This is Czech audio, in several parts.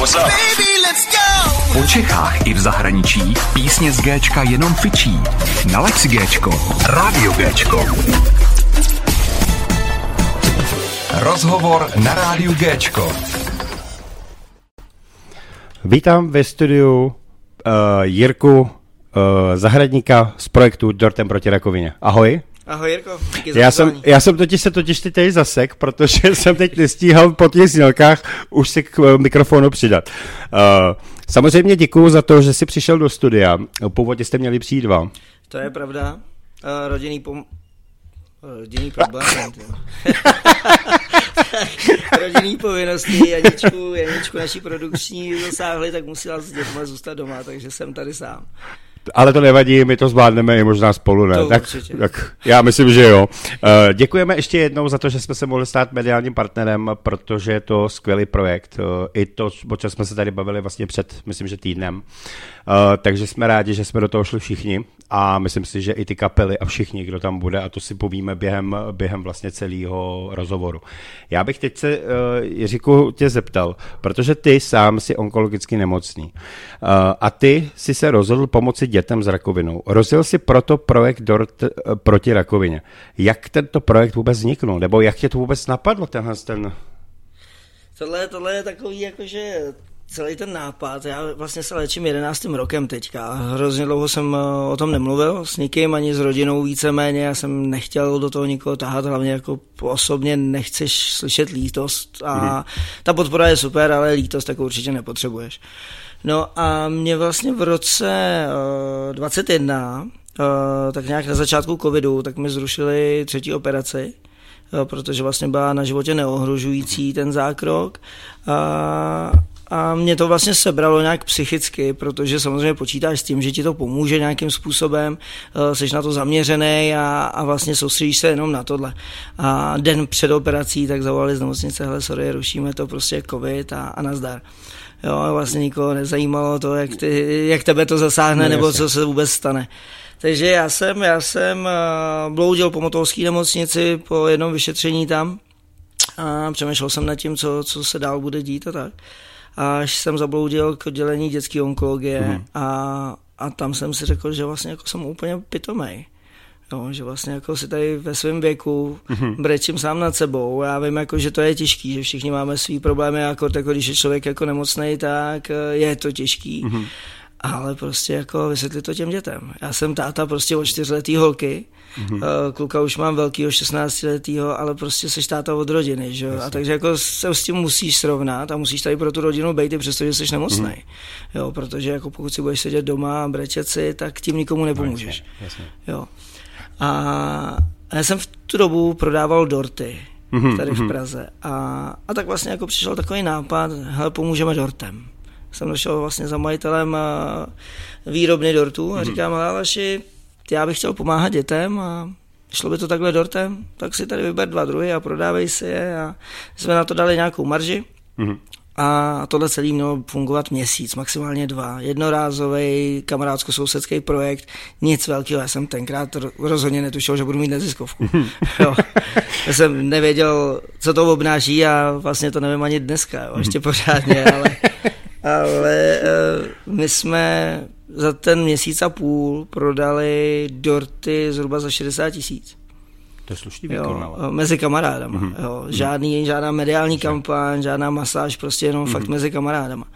what's up? Po Čechách i v zahraničí písně z Géčka jenom fičí. Nalaď si Géčko, Rádio Géčko. Rozhovor na Rádiu Géčko. Vítám ve studiu uh, Jirku uh, Zahradníka z projektu Dortem proti rakovině. Ahoj. Ahoj Jirko, díky za Já jsem, já jsem totiž se totiž tady zasek, protože jsem teď nestíhal po těch znělkách už si k eh, mikrofonu přidat. Uh, samozřejmě děkuji za to, že jsi přišel do studia. Původně jste měli přijít dva. To je pravda. Uh, rodinný pom... Rodinný problém. rodinný povinnosti, Janičku, Janičku naší produkční zasáhly, tak musela s dětma zůstat doma, takže jsem tady sám. Ale to nevadí, my to zvládneme i možná spolu, ne? To tak, určitě. tak já myslím, že jo. Uh, děkujeme ještě jednou za to, že jsme se mohli stát mediálním partnerem, protože je to skvělý projekt. Uh, I to, o čem jsme se tady bavili vlastně před, myslím, že týdnem. Uh, takže jsme rádi, že jsme do toho šli všichni a myslím si, že i ty kapely a všichni, kdo tam bude a to si povíme během, během vlastně celého rozhovoru. Já bych teď se, Jiříku, tě zeptal, protože ty sám si onkologicky nemocný a ty si se rozhodl pomoci dětem s rakovinou. Rozjel si proto projekt Dort uh, proti rakovině. Jak tento projekt vůbec vzniknul? Nebo jak tě to vůbec napadlo, tenhle ten... Tohle, tohle je takový jakože celý ten nápad, já vlastně se léčím 11. rokem teďka. Hrozně dlouho jsem eh, o tom nemluvil s nikým, ani s rodinou víceméně. Já jsem nechtěl do toho nikoho tahat, hlavně jako osobně nechceš slyšet lítost. A mm. ta podpora je super, ale lítost tak určitě nepotřebuješ. No a mě vlastně v roce uh, 21, uh, tak nějak na začátku covidu, tak mi zrušili třetí operaci jo, protože vlastně byla na životě neohrožující ten zákrok. A, a mě to vlastně sebralo nějak psychicky, protože samozřejmě počítáš s tím, že ti to pomůže nějakým způsobem, jsi na to zaměřený a, a vlastně soustředíš se jenom na tohle. A den před operací tak zavolali z nemocnice, hele, sorry, rušíme to prostě covid a, a nazdar. Jo, a vlastně nikoho nezajímalo to, jak, ty, jak tebe to zasáhne, No, nebo jasně. co se vůbec stane. Takže já jsem, já jsem eh, bloudil po motovské nemocnici po jednom vyšetření tam a přemýšlel jsem nad tím, co, co se dál bude dít a tak. Až jsem zabloudil k oddělení dětské onkologie Mhm. a, a tam jsem si řekl, že vlastně jako jsem úplně pitomej. Jo, že vlastně jako si tady ve svém věku Mhm. brečím sám nad sebou. Já vím, jako, že to je těžký, že všichni máme svý problémy, jako, jako když je člověk jako nemocný, tak eh, je to těžký. Mhm. Ale prostě jako vysvětlit to těm dětem. Já jsem táta prostě od čtyřletý holky, mm-hmm. kluka už mám velkýho 16 letýho, ale prostě seš táta od rodiny, že jo? A takže jako se s tím musíš srovnat a musíš tady pro tu rodinu být i přesto, že jsi nemocný. Mm-hmm. Jo, protože jako pokud si budeš sedět doma a brečet si, tak tím nikomu nepomůžeš. Jasně. Jo. A já jsem v tu dobu prodával dorty Mhm, tady v mhm. Praze. A, a tak vlastně jako přišel takový nápad, hele, pomůžeme dortem. Jsem došel vlastně za majitelem a, výrobny dortů Mhm. a říkám, ale Aleši, já bych chtěl pomáhat dětem a šlo by to takhle dortem, tak si tady vyber dva druhy a prodávej si je a jsme na to dali nějakou marži. Mhm. A tohle celý mělo fungovat měsíc, maximálně dva. Jednorázový kamarádsko-sousedský projekt, nic velkého. Já jsem tenkrát ro- rozhodně netušil, že budu mít neziskovku. jo. Já jsem nevěděl, co to obnáší a vlastně to nevím ani dneska, jo, ještě pořádně, ale, ale eh, my jsme za ten měsíc a půl prodali dorty zhruba za 60 tisíc. To je slušný výkon, ale. Jo, mezi kamarádama. Mm-hmm. Jo, žádný, žádná mediální kampaň, žádná masáž, prostě jenom mm-hmm. fakt mezi kamarádama.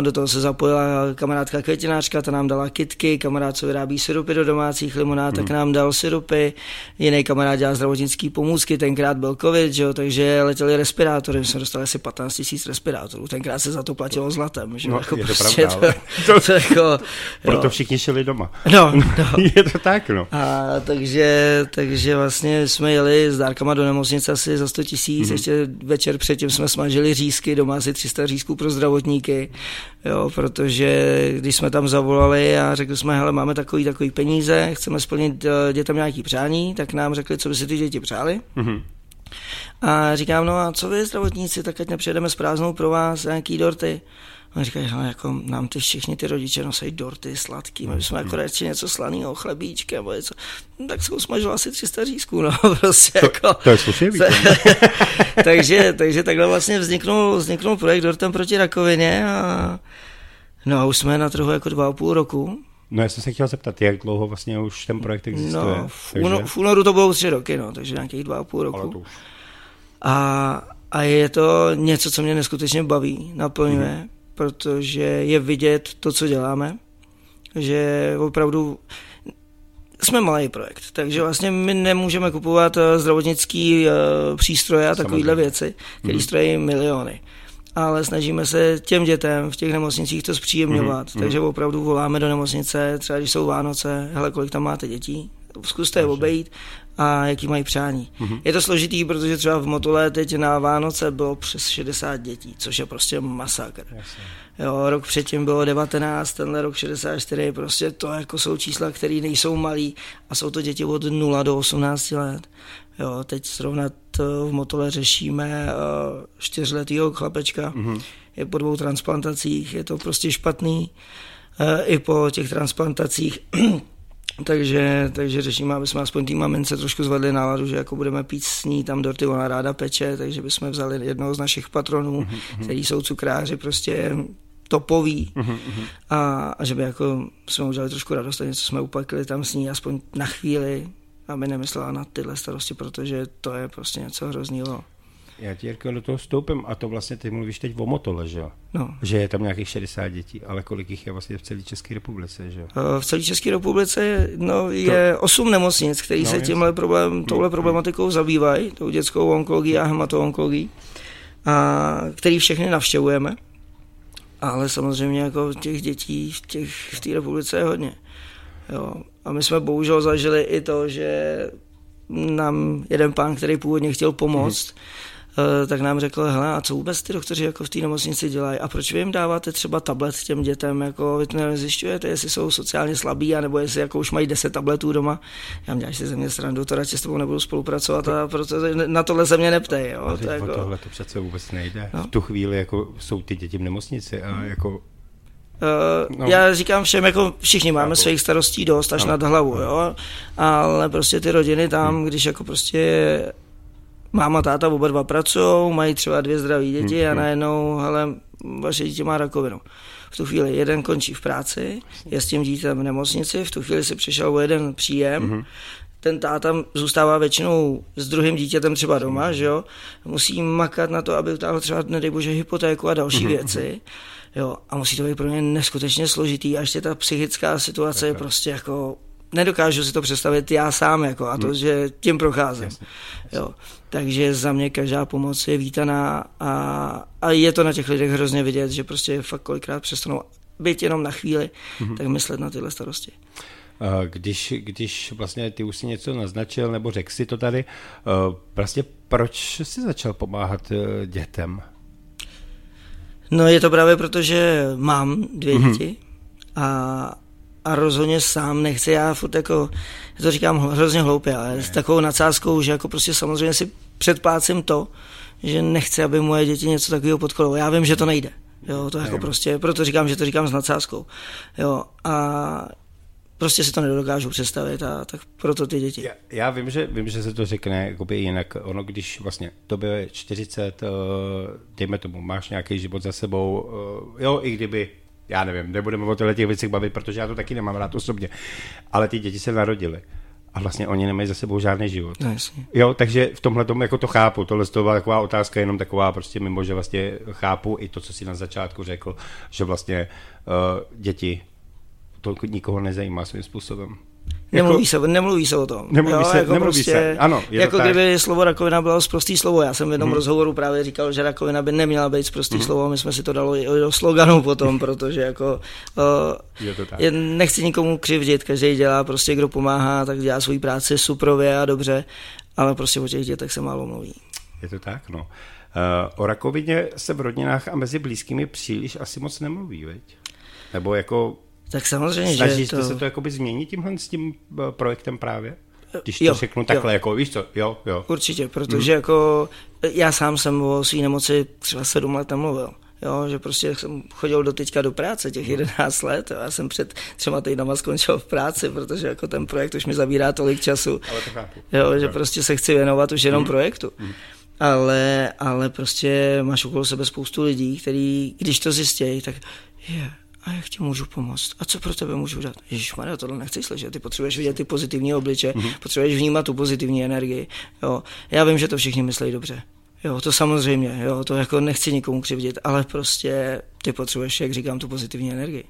Do toho se zapojila kamarádka květinářka, ta nám dala kitky, kamarád, co vyrábí syrupy do domácích limonád, tak nám dal syrupy, jiný kamarád dělal zdravotnické pomůcky, tenkrát byl covid, že jo, takže letěli respirátory, my jsme dostali asi 15 tisíc respirátorů, tenkrát se za to platilo zlatem, že No, jako je to prostě pravda, to, to, jako, Proto jo. všichni šli doma. No, no. je to tak, no. A takže, takže vlastně jsme jeli s dárkama do nemocnice asi za 100 tisíc, mm-hmm. ještě večer předtím jsme smažili řízky, doma asi 300 řízků pro zdravotníky, jo, protože když jsme tam zavolali a řekli jsme, hele, máme takový, takový peníze, chceme splnit eh, dětem nějaký přání, tak nám řekli, co by si ty děti přáli. Mhm. A říkám, no a co vy zdravotníci, tak ať nepřijedeme s prázdnou pro vás, nějaký dorty. A říkají, hele, jako nám ty všichni ty rodiče nosí dorty sladký, my bychom jako radši něco slaného, chlebíčky nebo něco. No, tak se usmažil asi 300 řízků, no, prostě to, jako. To je slušně takže, takže takhle vlastně vzniknul, vzniknul projekt Dortem proti rakovině a no a už jsme na trhu jako dva a půl roku. No já jsem se chtěl zeptat, jak dlouho vlastně už ten projekt existuje? No, v, takže... v únoru to bylo tři roky, no, takže nějakých dva a půl roku. A, a je to něco, co mě neskutečně baví, naplňuje, mm-hmm protože je vidět to, co děláme, že opravdu jsme malý projekt, takže vlastně my nemůžeme kupovat eh, zdravotnický eh, přístroje a takovéhle věci, které mm-hmm. stojí miliony. Ale snažíme se těm dětem v těch nemocnicích to zpříjemňovat, mm-hmm. takže opravdu voláme do nemocnice, třeba když jsou Vánoce, hele, kolik tam máte dětí, zkuste je obejít a jaký mají přání. Mm-hmm. Je to složitý, protože třeba v Motole teď na Vánoce bylo přes 60 dětí, což je prostě masakr. Jo, rok předtím bylo 19, tenhle rok 64, prostě to jako jsou čísla, které nejsou malý a jsou to děti od 0 do 18 let. Jo, teď zrovna to v Motole řešíme uh, čtyřletýho chlapečka, mm-hmm. je po dvou transplantacích, je to prostě špatný. Uh, I po těch transplantacích takže, takže řešíme, aby jsme aspoň tým mamince trošku zvedli náladu, že jako budeme pít s ní tam dorty, ona ráda peče, takže bychom vzali jednoho z našich patronů, mm-hmm. který jsou cukráři, prostě topový mm-hmm. a, a že by jako jsme udělali trošku radost a něco jsme upekli tam s ní aspoň na chvíli, aby nemyslela na tyhle starosti, protože to je prostě něco hroznýho. Já ti, Jirko, do toho vstoupím a to vlastně ty mluvíš teď o Motole, že jo? No. Že je tam nějakých 60 dětí, ale kolik jich je vlastně v celé České republice, že jo? Eh, v celé České republice no, je to... 8 nemocnic, které no, se tímhle problém, touhle mm, problematikou zabývají, tou dětskou onkologií a hematoonkologií, a který všechny navštěvujeme. Ale samozřejmě jako těch dětí v, těch, v té republice je hodně. Jo. A my jsme bohužel zažili i to, že nám jeden pán, který původně chtěl pomoct, mm-hmm tak nám řekl, hele, a co vůbec ty doktoři jako v té nemocnici dělají a proč vy jim dáváte třeba tablet těm dětem, jako vy to nezjišťujete, jestli jsou sociálně slabí, anebo jestli jako už mají 10 tabletů doma. Já děláš si ze mě srandu, to radši s tebou nebudu spolupracovat a protože na tohle se mě neptej. Jo. to jako... tohle to přece vůbec nejde. No. V tu chvíli jako jsou ty děti v nemocnici a jako Uh, no. Já říkám všem, jako všichni máme svých starostí dost až no. nad hlavu, jo, ale prostě ty rodiny tam, hmm. když jako prostě máma, táta oba dva pracují, mají třeba dvě zdravé děti a mhm. najednou, hele, vaše dítě má rakovinu. V tu chvíli jeden končí v práci, je s tím dítem v nemocnici, v tu chvíli si přišel o jeden příjem, mm-hmm. ten táta zůstává většinou s druhým dítětem třeba doma, že jo, musí makat na to, aby utáhl třeba, nedej bože, hypotéku a další mm-hmm. věci, jo, a musí to být pro ně neskutečně složitý a ještě ta psychická situace je prostě jako nedokážu si to představit já sám, jako, a to, hmm. že tím procházím. Jasně, jasně. Jo. Takže za mě každá pomoc je vítaná a, a je to na těch lidech hrozně vidět, že prostě fakt kolikrát přestanou být jenom na chvíli, mm-hmm. tak myslet na tyhle starosti. Když, když vlastně ty už si něco naznačil, nebo řekl si to tady, vlastně proč jsi začal pomáhat e, dětem? No je to právě proto, že mám dvě mm-hmm. děti a, a rozhodně sám nechci, já furt jako, já to říkám hrozně hloupě, ale s takovou nadsázkou, že jako prostě samozřejmě si předplácím to, že nechci, aby moje děti něco takového podkolovalo. Já vím, že to nejde. Jo, to jako prostě, proto říkám, že to říkám s nadsázkou. Jo, a prostě si to nedokážu představit a tak proto ty děti. Já, já vím, že, vím, že se to řekne jakoby jinak. Ono, když vlastně to bylo 40, dejme tomu, máš nějaký život za sebou, jo, i kdyby já nevím, nebudeme o těchto těch věcech bavit, protože já to taky nemám rád osobně. Ale ty děti se narodily. A vlastně oni nemají za sebou žádný život. No, jasně. Jo, takže v tomhle tomu jako to chápu. Tohle to byla taková otázka, jenom taková prostě mimo, že vlastně chápu i to, co si na začátku řekl, že vlastně uh, děti to nikoho nezajímá svým způsobem. Nemluví, jako, se, nemluví se o tom. Nemluví jo, se, jako nemluví prostě, se. Ano, je jako kdyby slovo rakovina bylo zprostý slovo. Já jsem v jednom hmm. rozhovoru právě říkal, že rakovina by neměla být zprostý hmm. slovo. My jsme si to dali do sloganu potom, protože jako uh, je to tak. nechci nikomu křivdit, každý dělá prostě, kdo pomáhá, tak dělá svoji práci suprově a dobře, ale prostě o těch dětech se málo mluví. Je to tak, no. Uh, o rakovině se v rodinách a mezi blízkými příliš asi moc nemluví, veď? Nebo jako tak samozřejmě, Snažíte že to... se to jakoby změnit tímhle s tím eh, projektem právě? Když to jo, řeknu takhle, jo. jako víš co, jo, jo. Určitě, protože hmm. jako já sám jsem o své nemoci třeba sedm let nemluvil. Jo, že prostě jsem chodil do teďka do práce těch 11 let. Jo. Já jsem před třema týdnama skončil v práci, protože jako ten projekt už mi zabírá tolik času. Ale to chápu. Jo, že prostě se chci věnovat už jenom mm. projektu. Mm. Ale, ale prostě máš okolo sebe spoustu lidí, který, když to zjistějí, tak je, a jak ti můžu pomoct? A co pro tebe můžu dát? Ježíš Maria, tohle nechci slyšet. Ty potřebuješ vidět ty pozitivní obliče, mm-hmm. potřebuješ vnímat tu pozitivní energii. Jo. Já vím, že to všichni myslí dobře. Jo, to samozřejmě, jo, to jako nechci nikomu křivdit, ale prostě ty potřebuješ, jak říkám, tu pozitivní energii.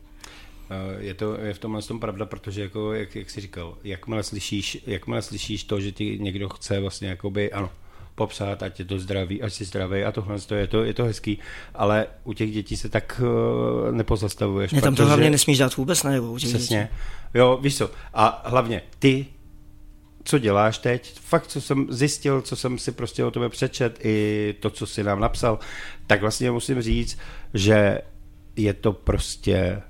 Je to je v tomhle tom pravda, protože jako, jak, jak jsi říkal, jakmile slyšíš, jakmile slyšíš to, že ti někdo chce vlastně jakoby, ano, popsat, ať je to zdraví, ať jsi zdravý a tohle to je to, je to hezký, ale u těch dětí se tak uh, nepozastavuješ. Ne, tam to hlavně nesmíš dát vůbec najevo. Přesně. Jo, víš co, a hlavně ty co děláš teď, fakt, co jsem zjistil, co jsem si prostě o tebe přečet, i to, co si nám napsal, tak vlastně musím říct, že je to prostě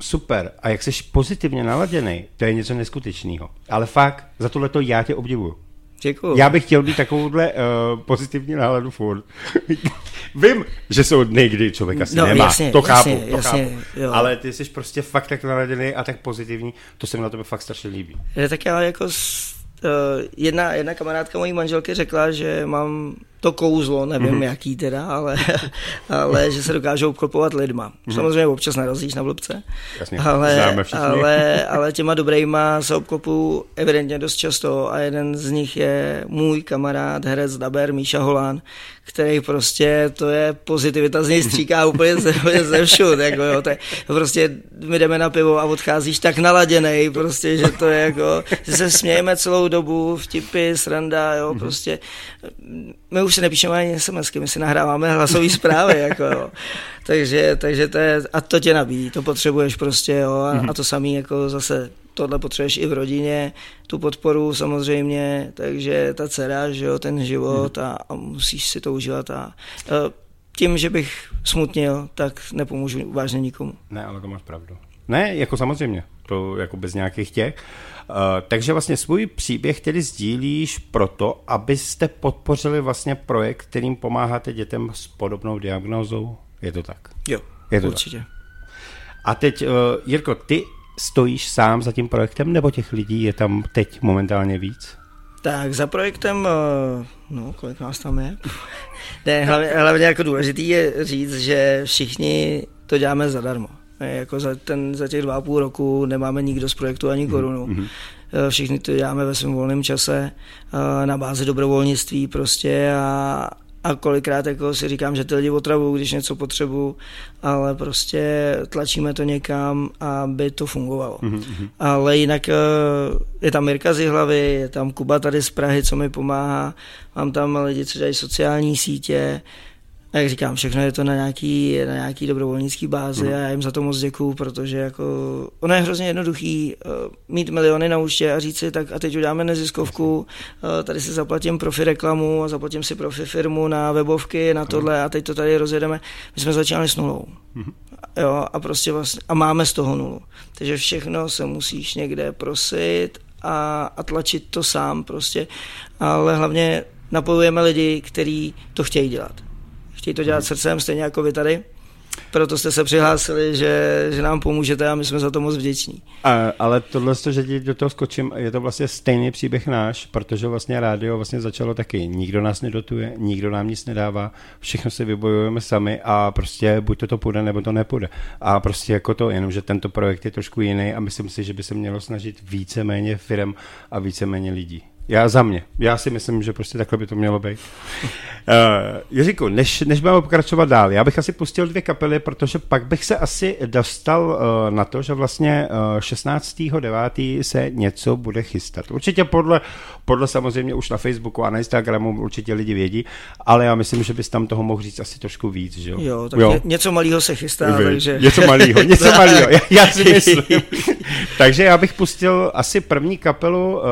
super. A jak jsi pozitivně naladěný, to je něco neskutečného. Ale fakt, za tohle to já tě obdivuju. Děkuju. Já bych chtěl být takovouhle uh, pozitivní náladu furt. Vím, že jsou dny, kdy člověk asi no, nemá, jasně, to chápu, jasně, to jasně, chápu. Jo. ale ty jsi prostě fakt tak naladěný a tak pozitivní, to se mi na tebe fakt strašně líbí. Je, tak já jako uh, jedna, jedna kamarádka mojí manželky řekla, že mám to kouzlo, nevím mm-hmm. jaký teda, ale, ale že se dokážou obklopovat lidma. Mm-hmm. Samozřejmě občas narazíš na blbce, Jasně, ale, ale, ale těma dobrejma se obklopu evidentně dost často a jeden z nich je můj kamarád, herec Daber, Míša Holán, který prostě, to je pozitivita z něj stříká úplně ze, ze všud, jako jo, to je, prostě my jdeme na pivo a odcházíš tak naladěnej, prostě, že to je jako, že se smějeme celou dobu, vtipy, sranda, jo, mm-hmm. prostě, my už si nepíšeme ani SMSky, my si nahráváme hlasové zprávy, jako jo. Takže, takže to je, a to tě nabíjí, to potřebuješ prostě, jo, a, mm-hmm. a to samý jako zase tohle potřebuješ i v rodině, tu podporu samozřejmě, takže ta dcera, že jo, ten život mm-hmm. a, a musíš si to užívat a, a tím, že bych smutnil, tak nepomůžu vážně nikomu. Ne, ale to máš pravdu. Ne, jako samozřejmě, to jako bez nějakých těch. Uh, takže vlastně svůj příběh tedy sdílíš proto, abyste podpořili vlastně projekt, kterým pomáháte dětem s podobnou diagnózou. Je to tak? Jo, Je to určitě. Tak. A teď, uh, Jirko, ty stojíš sám za tím projektem, nebo těch lidí je tam teď momentálně víc? Tak za projektem, uh, no kolik nás tam je? ne, hlavně, hlavně jako důležitý je říct, že všichni to děláme zadarmo. Jako za, ten, za těch dva a půl roku nemáme nikdo z projektu ani mhm, korunu. Mm-hmm. Všichni to děláme ve svém volném čase eh, na bázi dobrovolnictví prostě a, a kolikrát jako si říkám, že ty lidi otravují, když něco potřebuju, ale prostě tlačíme to někam, aby to fungovalo. Mm-hmm. Ale jinak je tam Mirka z hlavy, je tam Kuba tady z Prahy, co mi pomáhá, mám tam lidi, co dělají sociální sítě, a jak říkám, všechno je to na nějaký, na nějaký dobrovolnický bázi mm. a já jim za to moc děkuju, protože jako ono je hrozně jednoduchý uh, mít miliony na účtě a říct si, tak a teď uděláme neziskovku, uh, tady si zaplatím profi reklamu a zaplatím si profi firmu na webovky, na tohle a teď to tady rozjedeme. My jsme začínali s nulou. Mm. Jo, a prostě vlastně, a máme z toho nulu. Takže všechno se musíš někde prosit a, a tlačit to sám prostě, ale hlavně napojujeme lidi, kteří to chtějí dělat chtějí to dělat srdcem, stejně jako vy tady. Proto jste se přihlásili, že, že nám pomůžete a my jsme za to moc vděční. A, ale tohle, že ti do toho skočím, je to vlastně stejný příběh náš, protože vlastně rádio vlastně začalo taky. Nikdo nás nedotuje, nikdo nám nic nedává, všechno si vybojujeme sami a prostě buď to to půjde, nebo to nepůjde. A prostě jako to, jenomže tento projekt je trošku jiný a myslím si, že by se mělo snažit více méně firm a více méně lidí. Já za mě. Já si myslím, že prostě takhle by to mělo být. Uh, Jiříku, než, než budeme pokračovat dál, já bych asi pustil dvě kapely, protože pak bych se asi dostal uh, na to, že vlastně uh, 16.9. se něco bude chystat. Určitě podle, podle samozřejmě už na Facebooku a na Instagramu určitě lidi vědí, ale já myslím, že bys tam toho mohl říct asi trošku víc, že jo? Jo, tak jo. Ně, něco malého se chystá, Vy, takže... Něco malého, něco malého, já, já si myslím. takže já bych pustil asi první kapelu, uh,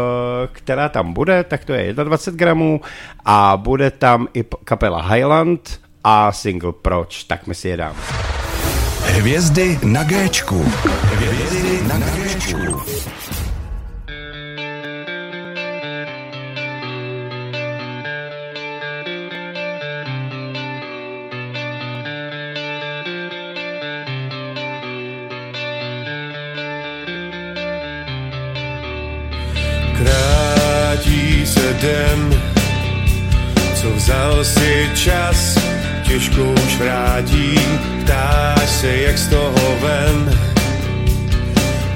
která tam bude, tak to je 21 gramů a bude tam i kapela Highland a single Proč, tak my si je dáme. Hvězdy na Géčku. Hvězdy na Géčku. Den, co vzal si čas, těžko už vrátí, ptáš se, jak z toho ven.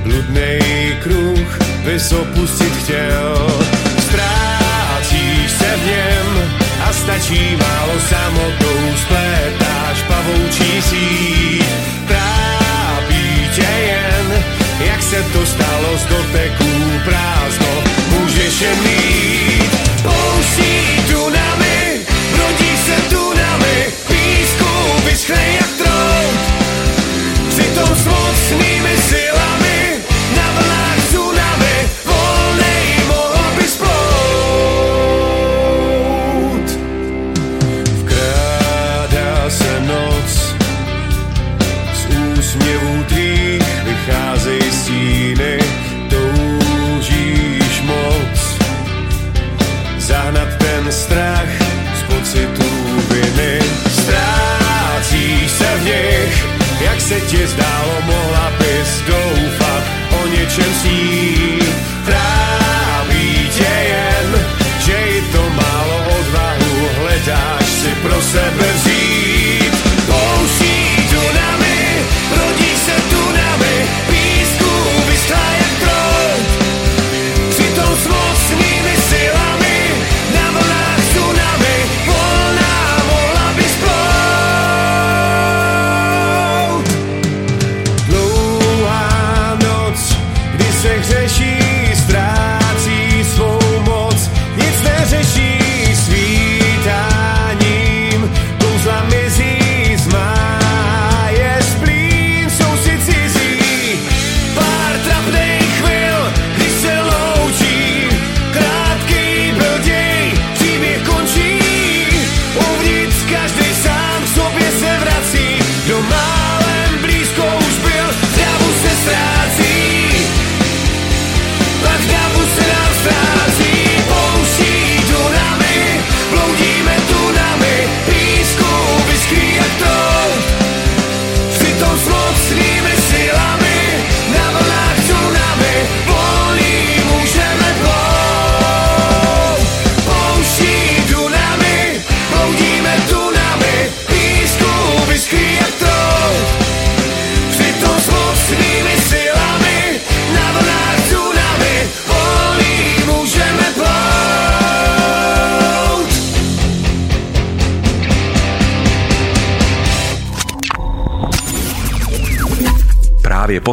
Bludnej kruh bys opustit chtěl, ztrácíš se v něm a stačí málo samotou, splétáš pavoučí síť, trápí tě jen, jak se to stalo z doteků prázdno, můžeš jen mít. Vyschne jak trout, přitom s mocnými ti zdálo, mohla bys doufat o něčem snít.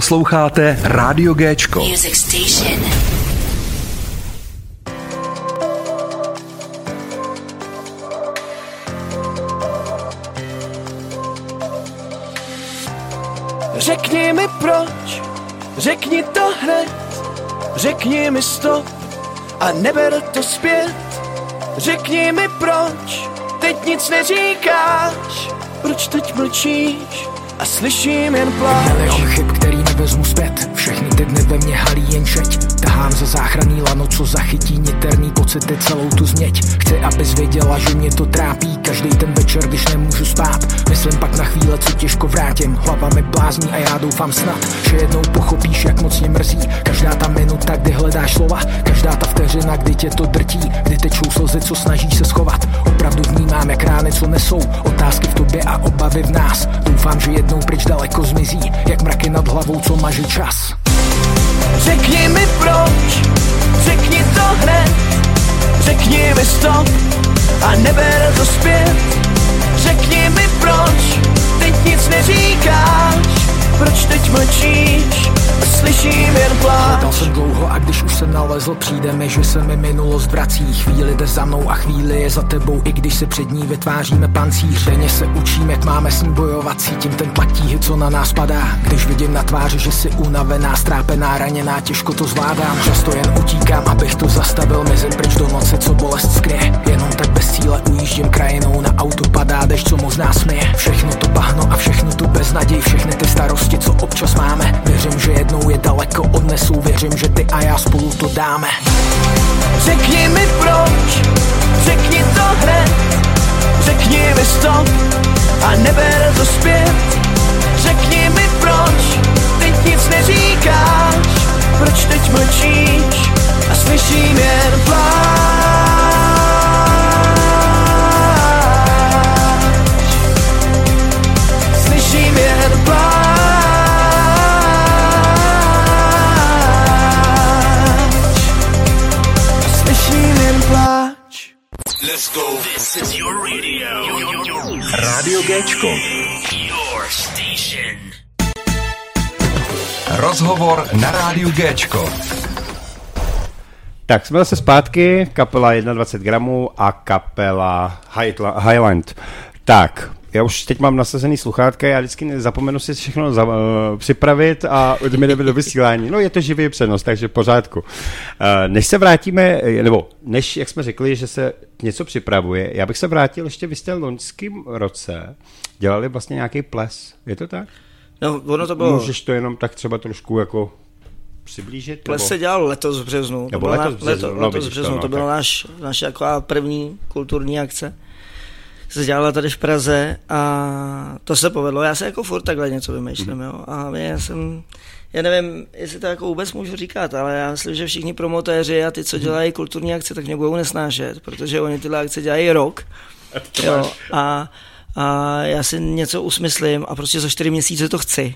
Posloucháte Radio Géčko. Music Station. Řekni mi proč, řekni to hned, řekni mi stop a neber to zpět. Řekni mi proč, teď nic neříkáš, proč teď mlčíš a slyším jen pláč. Milion chyb, který nevezmu zpět Všechny ty dny ve mně halí jen šeť. Tahám za záchranný lano, co zachytí niterný pocity celou tu změť. Chci, abys věděla, že mě to trápí Každý ten večer, když nemůžu spát. Myslím pak na chvíle, co těžko vrátím. Hlava mi blázní a já doufám snad Že jednou pochopíš, jak moc mě mrzí. Každá ta minuta, kdy hledáš slova Každá ta vteřina, kdy tě to drtí Kdy tečou slzy, co snažíš se schovat. Opravdu vnímám, jak rány, co nesou Otázky v tobě a obavy v nás. Doufám, že jednou pryč daleko zmizí Jak mraky nad hlavou, co maže čas Řekni mi proč, řekni to hned, řekni mi stop a neber to zpět. Řekni mi proč, teď nic neříkáš, proč teď mlčíš slyším jen Hledal pláč. jsem dlouho a když už jsem nalezl, přijde mi, že se mi minulost vrací. Chvíli jde za mnou a chvíli je za tebou, i když si před ní vytváříme pancíř. Denně se učím, jak máme s ní bojovat, cítím ten tlak tíhy, co na nás padá. Když vidím na tváři, že si unavená, strápená, raněná, těžko to zvládám. Často jen utíkám, abych to zastavil, mizím pryč do noci, co bolest skryje. Jenom tak bez cíle ujíždím krajinou, na auto padá dešť, co možná směje. Všechno to bahno a všechno tu beznaděj, všechny ty starosti, co občas máme. Věřím, že jednou je daleko odnesou, věřím, že ty a já spolu to dáme. Řekni mi proč, řekni to hned, řekni mi stop a neber to zpět. Řekni mi proč, teď nic neříkáš, proč teď mlčíš a slyším jen pláč. This is your radio. Your, your, Radio Géčko. Your station. Rozhovor na rádiu Gečko. Tak jsme zase zpátky, kapela 21 gramů a kapela Highland. Tak, já už teď mám nasazený sluchátka, já vždycky zapomenu si všechno za, uh, připravit a mi jdeme do vysílání. No je to živý přenos, takže v pořádku. Uh, než se vrátíme, nebo než, jak jsme řekli, že se něco připravuje, já bych se vrátil ještě, vy jste v loňském roce dělali vlastně nějaký ples, je to tak? No, ono to bylo... Můžeš to jenom tak třeba trošku jako přiblížit? Ples nebo? se dělal letos v březnu. Nebo to bylo letos v březnu, leto, no, letos v březnu. to, no, to byla tak. náš, naše taková první kulturní akce. Se dělala tady v Praze a to se povedlo. Já se jako furt takhle něco vymýšlím, Mhm. jo. A já jsem, já nevím, jestli to jako vůbec můžu říkat, ale já myslím, že všichni promotéři a ty, co Mhm. dělají kulturní akce, tak mě budou nesnášet, protože oni tyhle akce dělají rok. Jo, a, a já si něco usmyslím a prostě za čtyři měsíce to chci.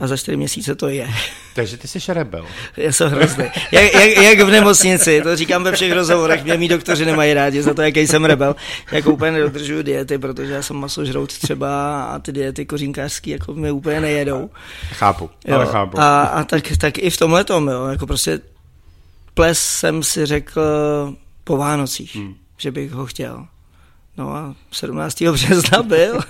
A za čtyři měsíce to je. Takže ty jsi rebel. Já jsem hrozný. Jak, jak, jak, v nemocnici, to říkám ve všech rozhovorech, mě mý doktoři nemají rádi za to, jaký jsem rebel. Jako úplně nedodržuju diety, protože já jsem masožrout třeba a ty diety kořínkářský jako mi úplně nejedou. Chápu, Jo. ale chápu. A, a tak, tak i v tomhle tom, jo, jako prostě ples jsem si řekl po Vánocích, hmm. že bych ho chtěl. No a 17. března byl.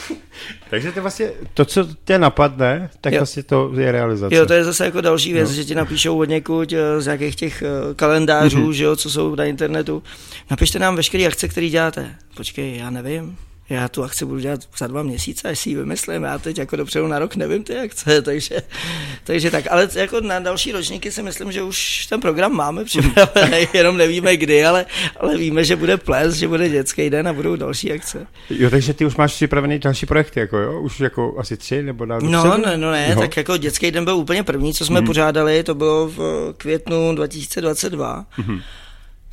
Takže to vlastně, to, co tě napadne, tak Jo. vlastně to je realizace. Jo, to je zase jako další věc, no. že ti napíšou od někud eh, z nějakých těch eh, kalendářů, Mhm. mm-hmm. že jo, co jsou na internetu. Napište nám veškeré akce, které děláte. Počkej, já nevím. Já tu akci budu dělat za dva měsíce, až si ji vymyslím. Já teď jako dopředu na rok nevím ty akce, takže, takže tak. Ale jako na další ročníky si myslím, že už ten program máme připravený, jenom nevíme kdy, ale, ale víme, že bude ples, že bude dětský den a budou další akce. Jo, takže ty už máš připravený další projekty, jako jo? Už jako asi tři nebo dál No, dopředu? ne, no ne, Jo. tak jako dětský den byl úplně první, co jsme hmm. pořádali, to bylo v květnu 2022. Hmm.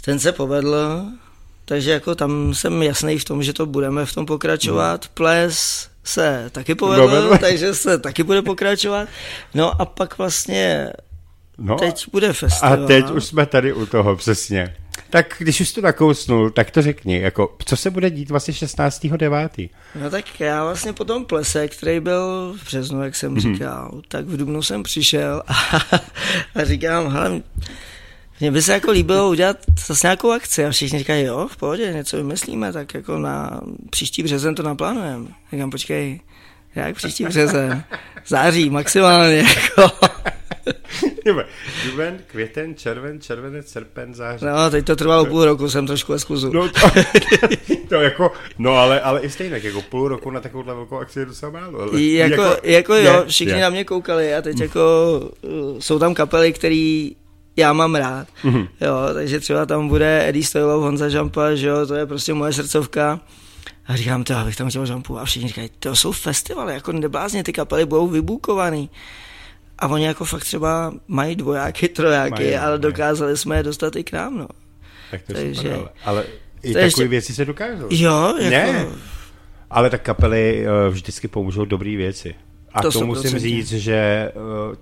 Ten se povedl, takže jako tam jsem jasný v tom, že to budeme v tom pokračovat. Hmm. Ples se taky povedl, Povedl. takže se taky bude pokračovat. No a pak vlastně no, teď bude a festival. teď už jsme tady u toho, přesně. Tak když už to nakousnul, tak to řekni, jako, co se bude dít vlastně 16.9. No tak já vlastně po tom plese, který byl v březnu, jak jsem Mhm. říkal, tak v Dubnu jsem přišel a, a říkám, hele, mně by se jako líbilo udělat zase nějakou akci a všichni říkají, jo, v pohodě, něco vymyslíme, tak jako na příští březen to naplánujeme. Říkám, počkej, jak příští březen? Září maximálně, jako. Duben, květen, červen, červenec, srpen, září. No, teď to trvalo půl roku, jsem trošku ve skluzu. No, to, to jako, no ale, ale i stejně, jako půl roku na takovouhle velkou akci je docela málo. Ale, jako, jako, jako jo, je, všichni je. na mě koukali a teď jako uh, jsou tam kapely, který já mám rád, Mhm. jo, takže třeba tam bude Eddie Stoilov, Honza Žampa, že jo, to je prostě moje srdcovka. A říkám, to abych tam chtěl žampu. A všichni říkají, to jsou festivaly, jako neblázně, ty kapely budou vybukovaný. A oni jako fakt třeba mají dvojáky, trojáky, Mají, ale mají. dokázali jsme je dostat i k nám, no. Tak to takže- super, ale, i takové ještě- věci se dokážou. Jo, jako, Ne, ale tak kapely eh, vždycky pomůžou dobré věci. A to, To musím 100%. říct, že eh,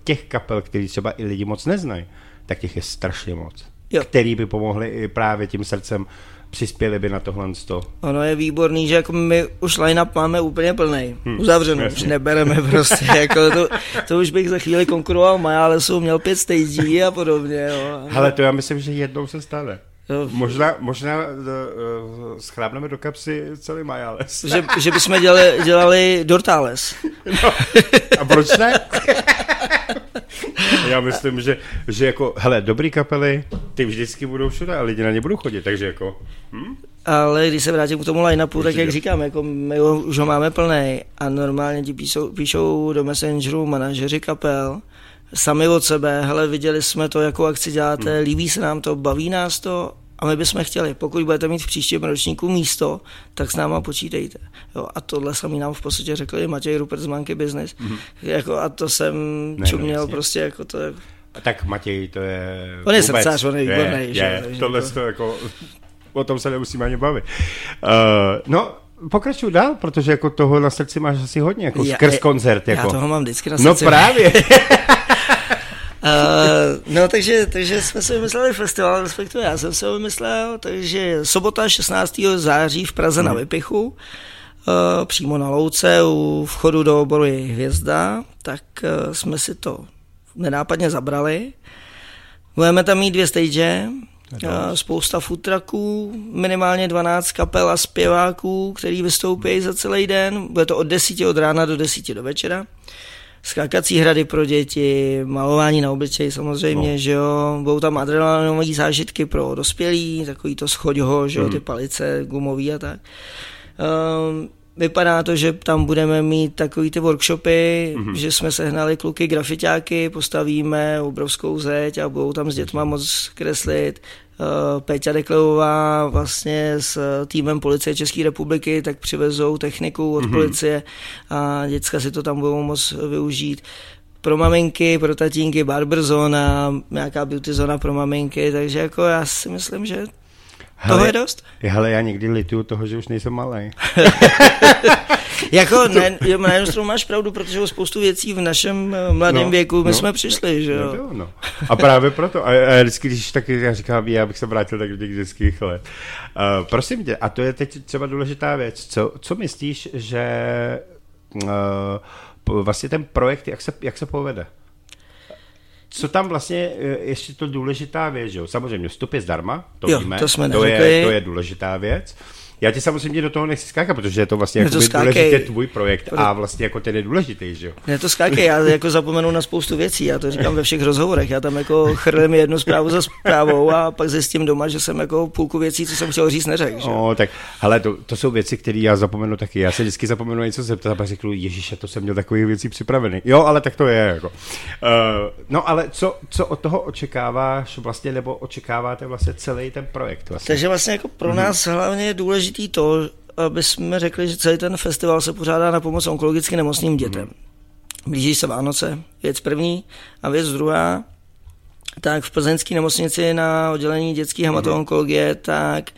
těch kapel, který třeba i lidi moc neznají, tak těch je strašně moc. Jo. Který by pomohli i právě tím srdcem, přispěli by na tohle sto. Ono je výborný, že jako my už line-up máme úplně plný, hmm, uzavřenou, už nebereme prostě, jako to, to už bych za chvíli konkuroval Majálesu, měl pět stagí a podobně, jo. Ale to já myslím, že jednou se stane. Jo. Možná, možná uh, schrábneme do kapsy celý Majales. Že, že bychom dělali, dělali Dortales. No, a proč ne? Já myslím, že, že jako, hele, dobrý kapely, ty vždycky budou všude a lidi na ně budou chodit, takže jako, hm? Ale když se vrátím k tomu line-upu, tak jak říkám, jako my ho, už ho máme plný a normálně ti píšou, píšou do Messengeru manažeři kapel, sami od sebe, hele, viděli jsme to, jakou akci děláte, Hmm. líbí se nám to, baví nás to a my bychom chtěli, pokud budete mít v příštím ročníku místo, tak s náma počítejte. Jo, a tohle samý nám v podstatě řekl i Matěj Rupert z Monkey Business. Jako, a to jsem. Ne, no, čuměl jasně. prostě jako to je... Tak Matěj, to je... On je vůbec- srdcař, on je výborný, Je, že je, tohle to- jako, o tom se nemusíme ani bavit. Uh, no, pokračuj dál, protože jako toho na srdci máš asi hodně, jako Já- skrz koncert. Jako. Já toho mám vždycky na no srdci. právě. Uh, no takže, takže jsme si vymysleli festival, respektive já jsem si ho vymyslel, takže sobota 16. září v Praze Hmm. na Vypichu. přímo na louce u vchodu do oboru je hvězda, tak uh, jsme si to nenápadně zabrali. Budeme tam mít dvě stage, uh, spousta futraků, minimálně 12 kapel a zpěváků, který vystoupí za celý den. Bude to od 10 od rána do 10 do večera skákací hrady pro děti, malování na obličeji samozřejmě, no. že jo, budou tam adrenalinové zážitky pro dospělí, takový to schoďho, že jo, mm. ty palice gumový a tak. Um, Vypadá to, že tam budeme mít takový ty workshopy, mm-hmm. že jsme sehnali kluky grafitáky, postavíme obrovskou zeď a budou tam s dětma moc kreslit. Uh, Péťa Deklevová vlastně s týmem policie České republiky tak přivezou techniku od mm-hmm. policie a děcka si to tam budou moc využít pro maminky, pro tatínky barberzona, nějaká beauty zona pro maminky, takže jako já si myslím, že Hele, toho je dost? Hele, já někdy lituju toho, že už nejsem malý. jako ne, na jednu stranu máš pravdu, protože o spoustu věcí v našem eh, mladém no, věku my no, jsme přišli, že jo? No, no. A právě proto, a, a vždycky, když taky já říkám, já bych se vrátil tak do těch dětských let. Uh, prosím tě, a to je teď třeba důležitá věc, co, co myslíš, že uh, vlastně ten projekt, jak se, jak se povede? Co tam vlastně ještě to důležitá věc, že jo? Samozřejmě vstup je zdarma, to jo, víme, to, jsme to, je, to je důležitá věc. Já ti samozřejmě do toho nechci skákat, protože je to vlastně jako důležitý tvůj projekt a vlastně jako ten je důležitý, že jo? Ne, to skákej, já jako zapomenu na spoustu věcí, já to říkám ve všech rozhovorech, já tam jako chrlím jednu zprávu za zprávou a pak zjistím doma, že jsem jako půlku věcí, co jsem chtěl říct, neřekl. Že? No, tak, hele, to, to, jsou věci, které já zapomenu taky. Já se vždycky zapomenu něco zeptat a řeknu, Ježíš, to jsem měl takové věci připravený. Jo, ale tak to je jako. Uh, no, ale co, co od toho očekáváš vlastně, nebo očekáváte vlastně celý ten projekt? Vlastně? Takže vlastně jako pro nás mm-hmm. hlavně je důležitý to, aby jsme řekli, že celý ten festival se pořádá na pomoc onkologicky nemocným dětem. Blíží se Vánoce, věc první a věc druhá, tak v plzeňské nemocnici na oddělení dětské hematoonkologie, tak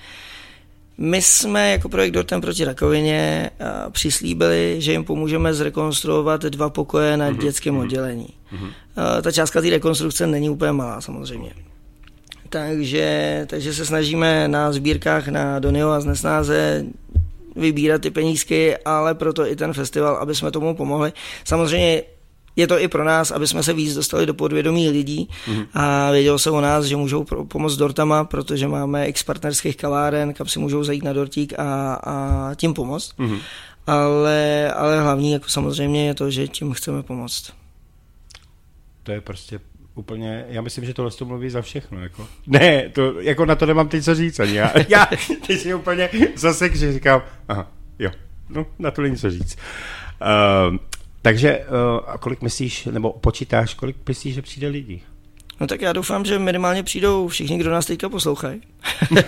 my jsme jako projekt Dortem proti rakovině přislíbili, že jim pomůžeme zrekonstruovat dva pokoje na dětském oddělení. Ta částka té rekonstrukce není úplně malá samozřejmě takže, takže se snažíme na sbírkách na Donio a z Nesnáze vybírat ty penízky, ale proto i ten festival, aby jsme tomu pomohli. Samozřejmě je to i pro nás, aby jsme se víc dostali do podvědomí lidí mm-hmm. a vědělo se o nás, že můžou pomoct dortama, protože máme x partnerských kaváren, kam si můžou zajít na dortík a, a tím pomoct. Mm-hmm. Ale, ale hlavní jako samozřejmě je to, že tím chceme pomoct. To je prostě úplně, já myslím, že tohle to mluví za všechno, jako. Ne, to, jako na to nemám teď co říct ani já. já teď si úplně zase, že říkám, aha, jo, no, na to není co říct. Uh, takže uh, a kolik myslíš, nebo počítáš, kolik myslíš, že přijde lidí? No tak já doufám, že minimálně přijdou všichni, kdo nás teďka poslouchají.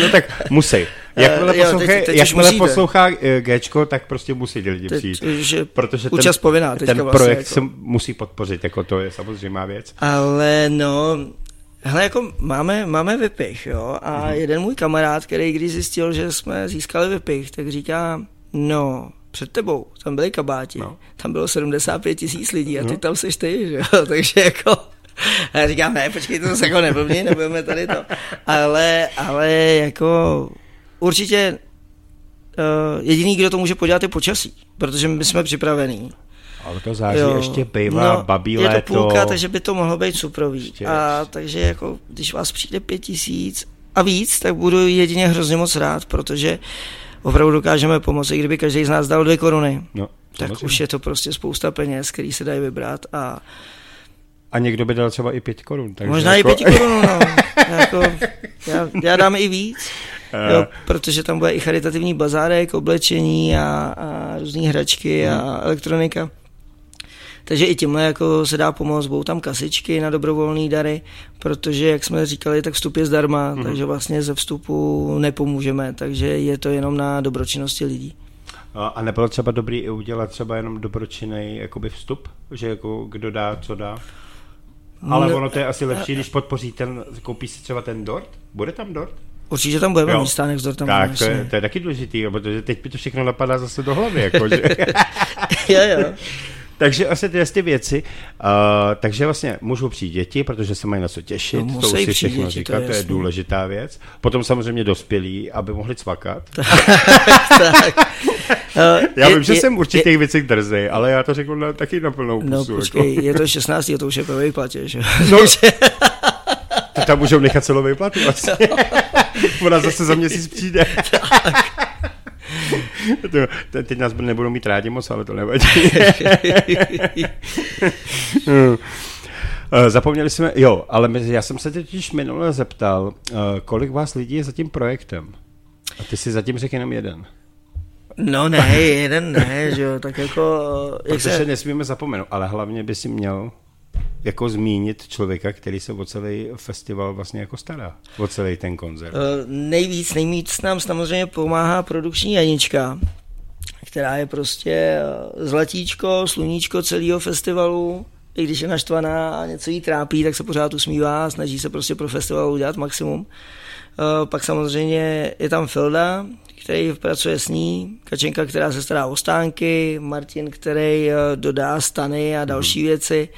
no tak musí. Jakmile, uh, poslouchá, teď, teď jakmile poslouchá uh, Gčko, tak prostě musí lidi přijít. Že protože ten, povinná ten vlastně projekt jako. se musí podpořit, jako to je samozřejmá věc. Ale no, Hele, jako máme, máme vypich, jo, a mm-hmm. jeden můj kamarád, který když zjistil, že jsme získali vypich, tak říká, no, před tebou, tam byly kabáti, no. tam bylo 75 tisíc lidí a ty no. tam seš ty, že jo, takže jako a já říkám, ne, počkej, to se jako neblbni, nebudeme tady to. Ale, ale jako určitě uh, jediný, kdo to může podělat, je počasí, protože my jsme připravení. Ale to září jo. ještě bývá, no, babí Je to půlka, takže by to mohlo být suprový. Ještě a takže jako, když vás přijde pět tisíc a víc, tak budu jedině hrozně moc rád, protože opravdu dokážeme pomoci, kdyby každý z nás dal dvě koruny. No, tak už je to prostě spousta peněz, který se dají vybrat a a někdo by dal třeba i pět korun. Takže Možná jako... i pěti korun, no. jako, já, já dám i víc, jo, eh. protože tam bude i charitativní bazárek, oblečení a, a různé hračky a hmm. elektronika. Takže i tímhle jako se dá pomoct, budou tam kasičky na dobrovolné dary, protože, jak jsme říkali, tak vstup je zdarma, mm. takže vlastně ze vstupu nepomůžeme, takže je to jenom na dobročinnosti lidí. A nebylo třeba dobrý i udělat třeba jenom dobročinný jakoby vstup, že jako kdo dá, co dá? Ale no, ono to je asi lepší, když podpoří ten, koupí si třeba ten dort. Bude tam dort? Určitě tam budeme mít stánek s dortem. Tak, to je, to je taky důležitý, protože teď mi to všechno napadá zase do hlavy. Jako, že... jo, jo. takže asi tyhle ty věci. Uh, takže vlastně můžou přijít děti, protože se mají na co těšit. No, to už si všechno děti, říká, to to je je, jasný. důležitá věc. Potom samozřejmě dospělí, aby mohli cvakat. tak. Uh, Já vím, že jsem určitých věcí drzej, ale já to řeknu na, taky na plnou pusu. No jako. počkej, je to 16, to už je po výplatě, že? No, to tam můžou nechat celou výplatu vlastně. Ona zase za měsíc přijde. To, te- teď nás nebudou mít rádi moc, ale to nevadí. Eh, Zapomněli jsme, jo, ale my- já jsem se totiž minule zeptal, eh, kolik vás lidí je za tím projektem? A ty si zatím řekl jenom jeden. No ne, jeden ne, že jo, tak jako, jak Protože se, nesmíme zapomenout, ale hlavně by si měl jako zmínit člověka, který se o celý festival vlastně jako stará, o celý ten koncert. eh, nejvíc, nejvíc nám samozřejmě pomáhá produkční Janička, která je prostě eh, zlatíčko, sluníčko celého festivalu, i když je naštvaná a něco jí trápí, tak se pořád usmívá a snaží se prostě pro festival udělat maximum. Eh, Pak samozřejmě je tam Filda, který pracuje s ní, Kačenka, která se stará o stánky, Martin, který dodá stany a další věci.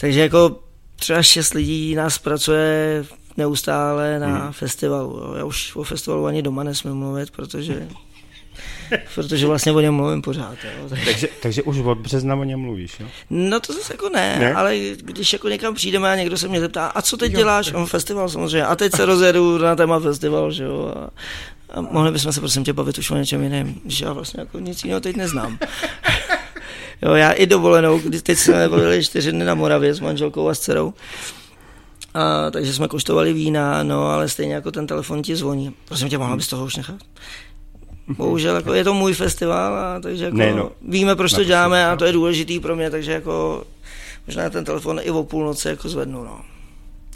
Takže jako třeba šest lidí nás pracuje neustále na hmm. festivalu. jo. Já už o festivalu ani doma nesmím mluvit, protože, protože vlastně o něm mluvím pořád. Jo. Tak- Takže, takže už od března o něm mluvíš, jo? No to zase jako ne, Ne? ale když jako někam přijdeme a někdo se mě zeptá, a co teď děláš? On festival samozřejmě. A teď se rozjedu na téma festival, že jo. A, a mohli bychom se prosím tě bavit už o něčem jiném, že já vlastně jako nic jiného teď neznám. jo, já i dovolenou, když teď jsme byli čtyři dny na Moravě s manželkou a s dcerou, a, takže jsme koštovali vína, no ale stejně jako ten telefon ti zvoní. Prosím tě, mohla bys toho už nechat? Bohužel jako je to můj festival, a takže jako Ne, no. víme, proč to děláme a no. to je důležitý pro mě, takže jako možná ten telefon i o půlnoci jako zvednu, no.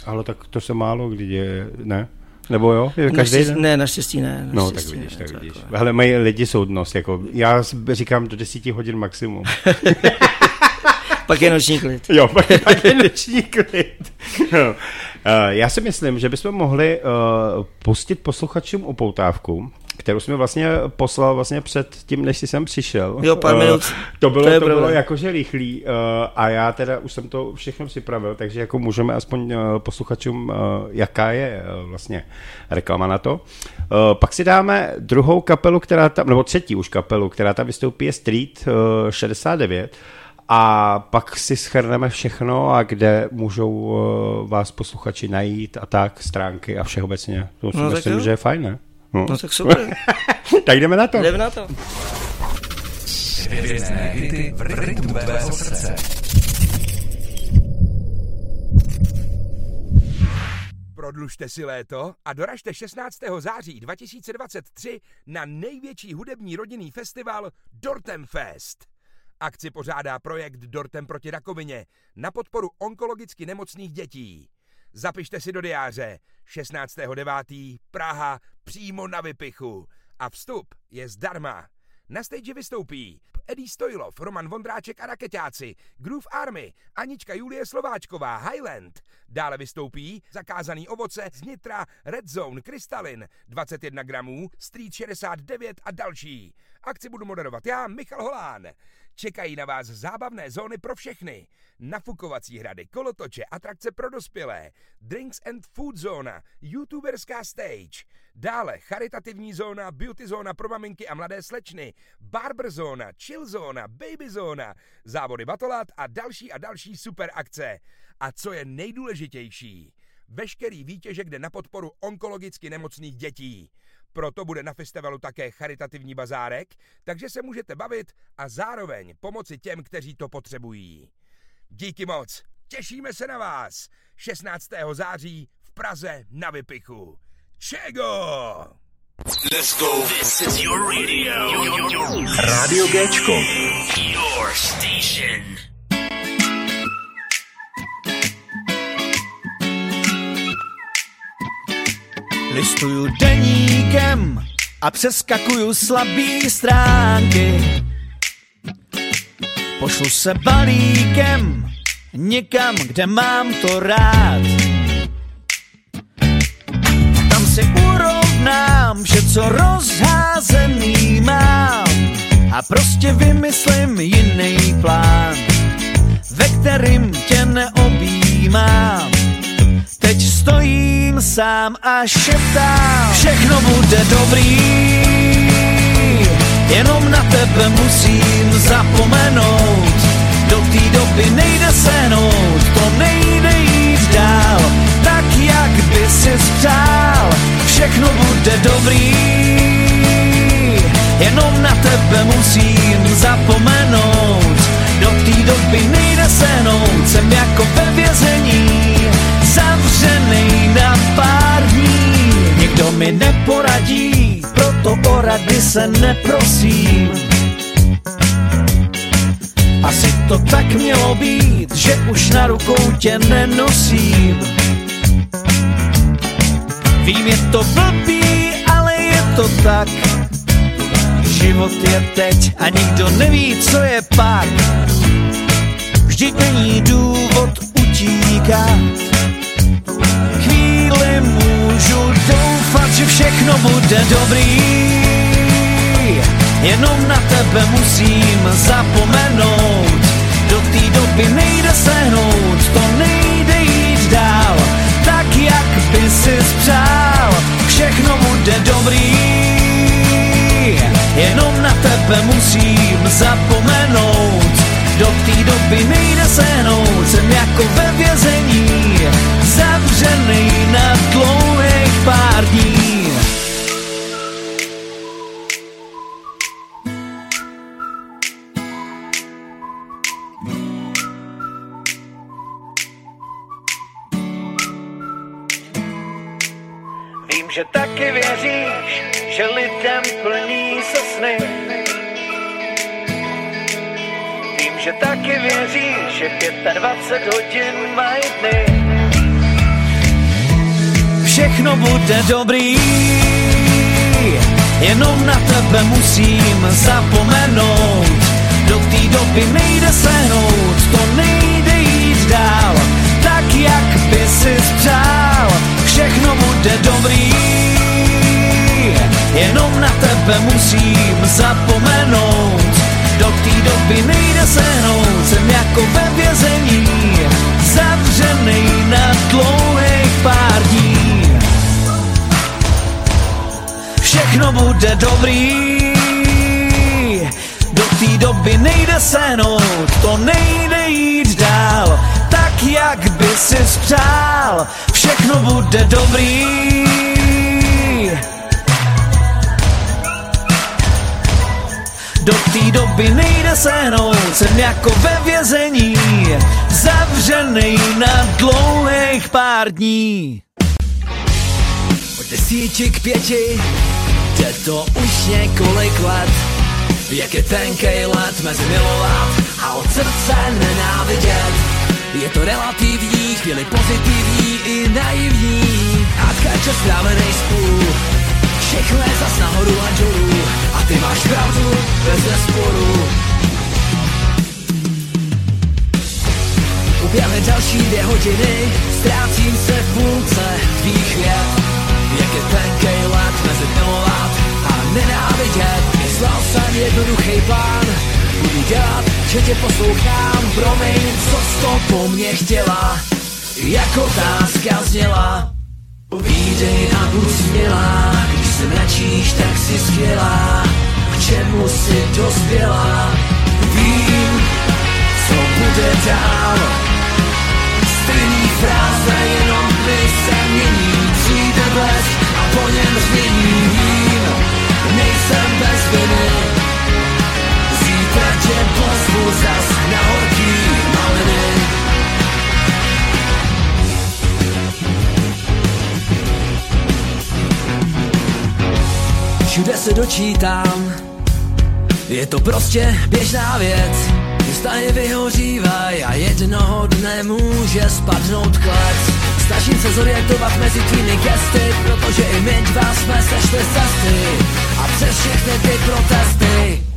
Ale tak to se málo kdy děje, ne? Nebo jo? Je každý Naštěstí, den? ne, naštěstí ne. No, tak naštěstí vidíš, ne, tak vidíš. jako- Hele, mají lidi soudnost, jako já říkám do 10 hodin maximum. Pak je noční klid. Jo, pak, pak je noční klid. No. Uh, já si myslím, že bychom mohli uh, pustit posluchačům upoutávku, kterou jsme vlastně poslal vlastně před tím, než jsi sem přišel. Jo, pár Eh, minut. To bylo, To to, je to bylo jakože rychlý uh, a já teda už jsem to všechno připravil, takže jako můžeme aspoň uh, posluchačům, jaká je vlastně reklama na to. Pak si dáme druhou kapelu, která tam, nebo třetí už kapelu, která tam vystoupí, je Street uh, 69. A pak si schrneme všechno a kde můžou vás posluchači najít a tak, stránky a všeobecně. To si No, myslím, že je fajn, ne? No. No tak super, tak jdeme na to. jdeme na to. Hvězdné hity v rytmu tvého srdce. Prodlužte si léto a doražte 16. září 2023 na největší hudební rodinný festival Dortem Fest. Akci pořádá projekt Dortem proti rakovině na podporu onkologicky nemocných dětí. Zapište si do diáře 16.9. Praha přímo na Vypichu a vstup je zdarma. Na stage vystoupí Eddie Stojlov, Roman Vondráček a Raketáci, Groove Army, Anička Julie Slováčková, Highland. Dále vystoupí Zakázaný ovoce z Nitra, Red Zone, Krystalin, 21 gramů, Street 69 a další. Akci budu moderovat já, Michal Holán. Čekají na vás zábavné zóny pro všechny. Nafukovací hrady, kolotoče, atrakce pro dospělé, drinks and food zóna, youtuberská stage. Dále charitativní zóna, beauty zóna pro maminky a mladé slečny, barber zóna, chill zóna, baby zóna, závody batolat a další a další super akce. A co je nejdůležitější? Veškerý výtěžek jde na podporu onkologicky nemocných dětí. Proto bude na festivalu také charitativní bazárek, takže se můžete bavit a zároveň pomoci těm, kteří to potřebují. Díky moc, těšíme se na vás 16. září v Praze na Vypichu. Čego! Let's go. This is your radio. Your, your, Rádio Géčko. your station. Listuju deníkem a přeskakuju slabý stránky. Pošlu se balíkem někam, kde mám to rád. Tam si urovnám vše, co rozházený mám a prostě vymyslím jiný plán, ve kterým tě neobjímám. Teď stojím sám a šeptám, všechno bude dobrý, jenom na tebe musím zapomenout. Do té doby nejde sehnout, to nejde jít dál, tak jak by si přál, všechno bude dobrý, jenom na tebe musím zapomenout. Do té doby nejde sehnout, jsem jako ve vězení, zavřený na pár dní. Nikdo mi neporadí, proto o rady se neprosím. Asi to tak mělo být, že už na rukou tě nenosím. Vím, je to blbý, ale je to tak. Život je teď a nikdo neví, co je pak. Vždyť není důvod utíkat. Chvíli můžu doufat, že všechno bude dobrý. Jenom na tebe musím zapomenout. Do té doby nejde sehnout, to nejde jít dál. Tak jak by si přál, všechno bude dobrý. Jenom na tebe musím zapomenout. Do té doby nejde sehnout, musím zapomenout. Do té doby nejde sehnout, jsem jako ve vězení, zavřený na dlouhých pár dní. Všechno bude dobrý, do té doby nejde sehnout, to nejde jít dál, tak jak by si přál, všechno bude dobrý. Doby nejde sehnout, jsem jako ve vězení, zavřený na dlouhých pár dní. Od desíti k pěti, jde to už několik let, jak je tenkej let mezi milovat a od srdce nenávidět. Je to relativní, chvíli pozitivní i naivní, a tkače strávený spolu, všechno je zas nahoru a a ty máš pravdu bez zesporu. Uběhly další dvě hodiny, ztrácím se v půlce tvých věd. Jak je tenkej let mezi milovat a nenávidět. Myslel jsem jednoduchý plán, budu dělat, že tě poslouchám. Promiň, co to po mně chtěla, jako otázka zněla. Povídej a buď smělá, když se mračíš, tak si skvělá. K čemu si dospěla? Vím, co bude dál. Stejný fráze, jenom my se mění. Přijde blesk a po něm změní. Vím, nejsem bez viny. Zítra tě pozvu zas na horký maliny. Všude se dočítám, je to prostě běžná věc. Vztahy vyhořívaj a jednoho dne může spadnout klec. Snažím se zorientovat mezi tvými gesty, protože i my dva jsme sešli cesty. A přes všechny ty protesty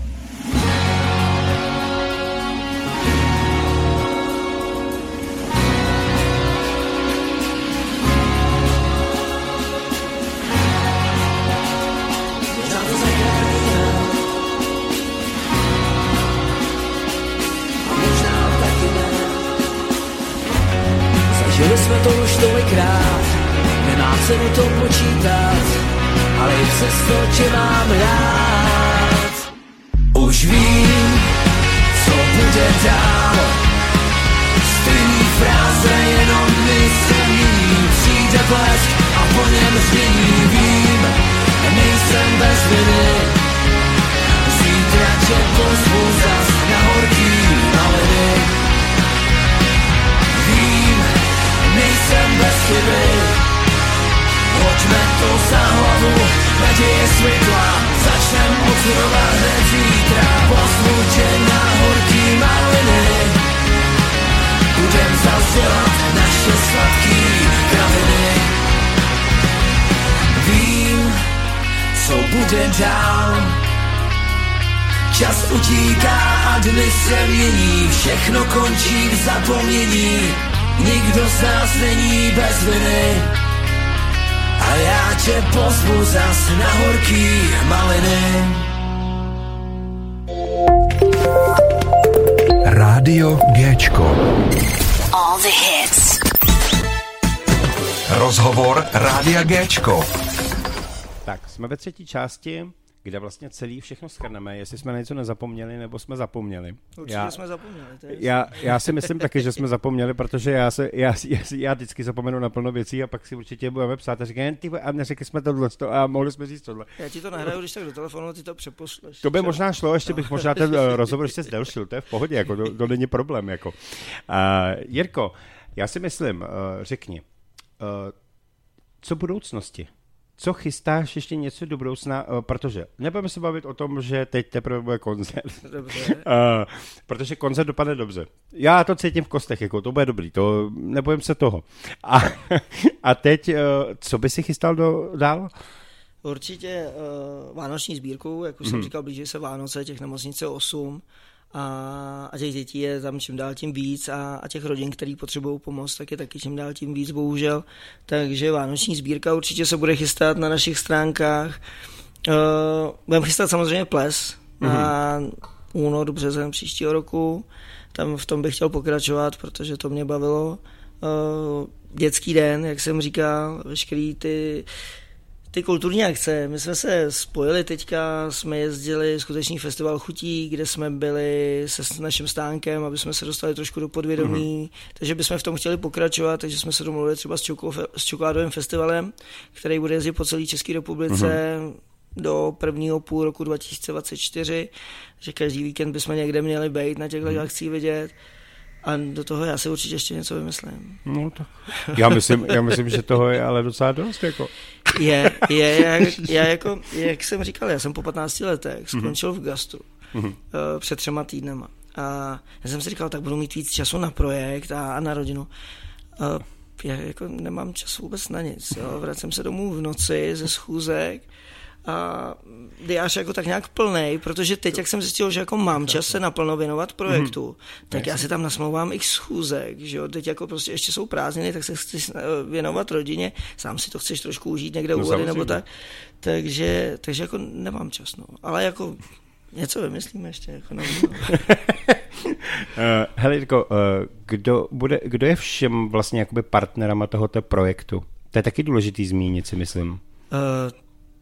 tolikrát, nemá cenu to počítat, ale i přesto tě mám rád. Už vím, co bude dál, stejný fráze, jenom my se mění, přijde blesk a po něm změní, vím, nejsem bez viny, zítra tě pozvu naděje světla Začnem od znova hned zítra. Tě na horký maliny. Budem zasílat naše sladký kraviny. Vím, co bude dál. Čas utíká a dny se mění. Všechno končí v zapomnění. Nikdo z nás není bez viny a já tě pozvu zas na horký maliny. Rádio Géčko. All the hits. Rozhovor Rádia Géčko. Tak, jsme ve třetí části, kde vlastně celý všechno schrneme, jestli jsme na něco nezapomněli, nebo jsme zapomněli. Určitě já, jsme zapomněli. To je já, já si myslím taky, že jsme zapomněli, protože já, se, já, já, já vždycky zapomenu na plno věcí a pak si určitě budeme psát a říkají, ty a neřekli jsme tohle a mohli jsme říct tohle. Já ti to nahraju, když tak do telefonu, ty to přepošleš. To by Třeba. možná šlo, ještě bych možná ten uh, rozhovor ještě zdelšil, to je v pohodě, jako to, to není problém. Jako. Uh, Jirko, já si myslím, uh, řekni, uh, co budoucnosti? Co chystáš ještě něco do budoucna, uh, protože nebudeme se bavit o tom, že teď teprve bude koncert. Dobře. Uh, protože koncert dopadne dobře. Já to cítím v kostech, jako to bude dobrý, to nebojím se toho. A, a teď, uh, co by si chystal do, dál? Určitě uh, vánoční sbírku, jak už Mhm. jsem říkal, blíží se Vánoce, těch nemocnic je 8 a, a těch dětí je tam čím dál tím víc a, a těch rodin, který potřebují pomoc, tak je taky čím dál tím víc, bohužel. Takže vánoční sbírka určitě se bude chystat na našich stránkách. Uh, budeme chystat samozřejmě ples na únor, březen příštího roku. Tam v tom bych chtěl pokračovat, protože to mě bavilo. Uh, dětský den, jak jsem říkal, veškerý ty ty kulturní akce, my jsme se spojili teďka, jsme jezdili skutečný festival chutí, kde jsme byli se s naším stánkem, aby jsme se dostali trošku do podvědomí, mm-hmm. takže bychom v tom chtěli pokračovat, takže jsme se domluvili třeba s, čoko, s čokoládovým festivalem, který bude jezdit po celé České republice mm-hmm. do prvního půl roku 2024, že každý víkend bychom někde měli být na těchto mm-hmm. akcích vidět. A do toho já si určitě ještě něco vymyslím. No, tak. Já myslím, já myslím, že toho je ale docela dost. Jako. Je, je, já, já jako, jak jsem říkal, já jsem po 15 letech skončil v gastru Mhm. uh, před třema týdnama. A já jsem si říkal, tak budu mít víc času na projekt a, a na rodinu. Uh, já jako nemám čas vůbec na nic. Jo. Vracím se domů v noci ze schůzek a diář jako tak nějak plnej, protože teď, jak jsem zjistil, že jako mám čas se naplno věnovat projektu, tak já si tam nasmlouvám i schůzek, že jo, teď jako prostě ještě jsou prázdniny, tak se chci eh, věnovat rodině, sám si to chceš trošku užít někde No, u vody nebo tak, takže, takže jako nemám čas, no, ale jako něco vymyslíme ještě, jako nevím, no. Uh, hele, Jirko, uh, kdo, bude, kdo je všem vlastně jakoby partnerama tohoto projektu? To je taky důležitý zmínit, si myslím. Uh,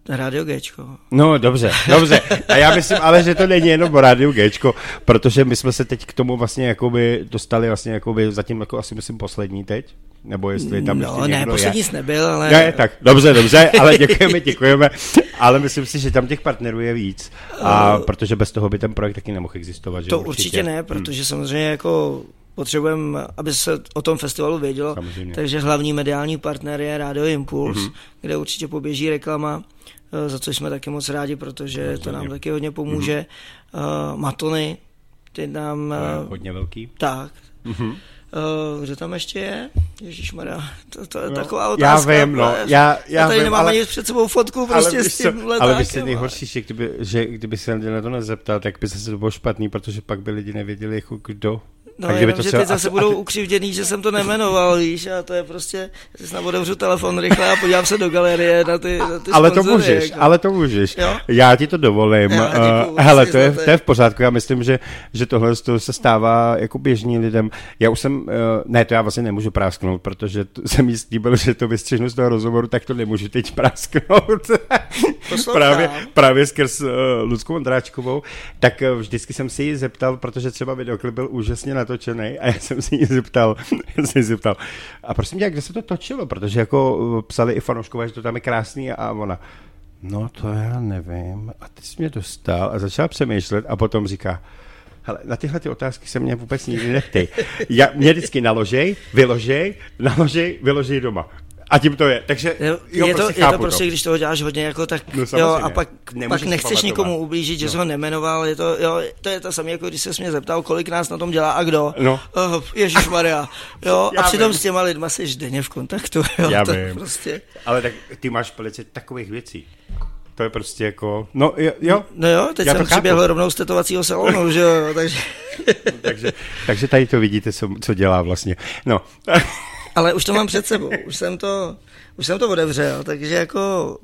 Radio Gčko. No, dobře, dobře. A já myslím ale, že to není jenom o rádiu Gčko, protože my jsme se teď k tomu vlastně jakoby dostali vlastně jakoby zatím jako asi myslím poslední teď, nebo jestli tam no, ještě ne, poslední je. jsi nebyl, ale... Ne, tak dobře, dobře, ale děkujeme, děkujeme, ale myslím si, že tam těch partnerů je víc, a protože bez toho by ten projekt taky nemohl existovat. Že To určitě, ne, protože samozřejmě jako potřebujeme, aby se o tom festivalu vědělo, Samozřejmě. takže hlavní mediální partner je Radio Impuls, kde určitě poběží reklama, za co jsme taky moc rádi, protože to nám taky hodně pomůže. Uh, Matony, ty nám... Hmm. eh, Hodně velký. tak. Mhm. Uh, kdo tam ještě je? Ježišmarja, to, to je No, taková já otázka. vím, no, ale já- já tady vím, nemám ale- ani před sebou fotku prostě ale s víš co, tím ale co letákem, nejhorší, že kdyby, že kdyby se na to nezeptal, tak by se to bylo špatný, protože pak by lidi nevěděli, jako kdo No, Tak jenom, to že třeba- teď zase a- budou ty- ukřivděný, že jsem to nemenoval, víš, a to je prostě, že snad otevřu telefon rychle a podívám se do galerie na ty, na ty Ale to sponzory, můžeš, jako. ale to můžeš. Jo? Já ti to dovolím. Já děkuju, Uh, hele, to je, to je v pořádku. Já myslím, že, že tohle to se stává jako běžný lidem. Já už jsem, uh, ne, to já vlastně nemůžu prásknout, protože jsem jí slíbil, že to vystřihnu z toho rozhovoru, tak to nemůžu teď prásknout. Právě, právě skrz uh, Luckou Ondráčkovou. Tak vždycky jsem si ji zeptal, protože třeba videoklip byl úžasně natočený a já jsem si ji zeptal, já jsem ji zeptal, a prosím tě, kde se to točilo? Protože jako uh, psali i fanouškové, že to tam je krásný a ona, no to já nevím. A ty jsi mě dostal a začal přemýšlet a potom říká, Hele, na tyhle ty otázky se mě vůbec nikdy neptej. Já, mě vždycky naložej, vyložej, naložej, vyložej doma. A tím to je. Takže Jo, jo, je, to, prostě je to chápu prostě, když toho děláš hodně, jako tak No jo, a pak, Nemůžeš pak nechceš pamatovat. nikomu ublížit, že jsi ho nemenoval, je to, jo, to je to samé, jako když se mě zeptal, kolik nás na tom dělá a kdo. No. Oh, Ježíš Maria. Jo, Já a přitom vím. s těma lidma jsi denně v kontaktu. Jo, Já to vím. Prostě. Ale tak ty máš velice takových věcí. To je prostě jako, no jo, jo No jo, teď Já to jsem přiběhl rovnou z tetovacího salonu, že jo, takže... takže, takže tady to vidíte, co, co dělá vlastně. No, Ale už to mám před sebou, už jsem to, už jsem to otevřel, takže jako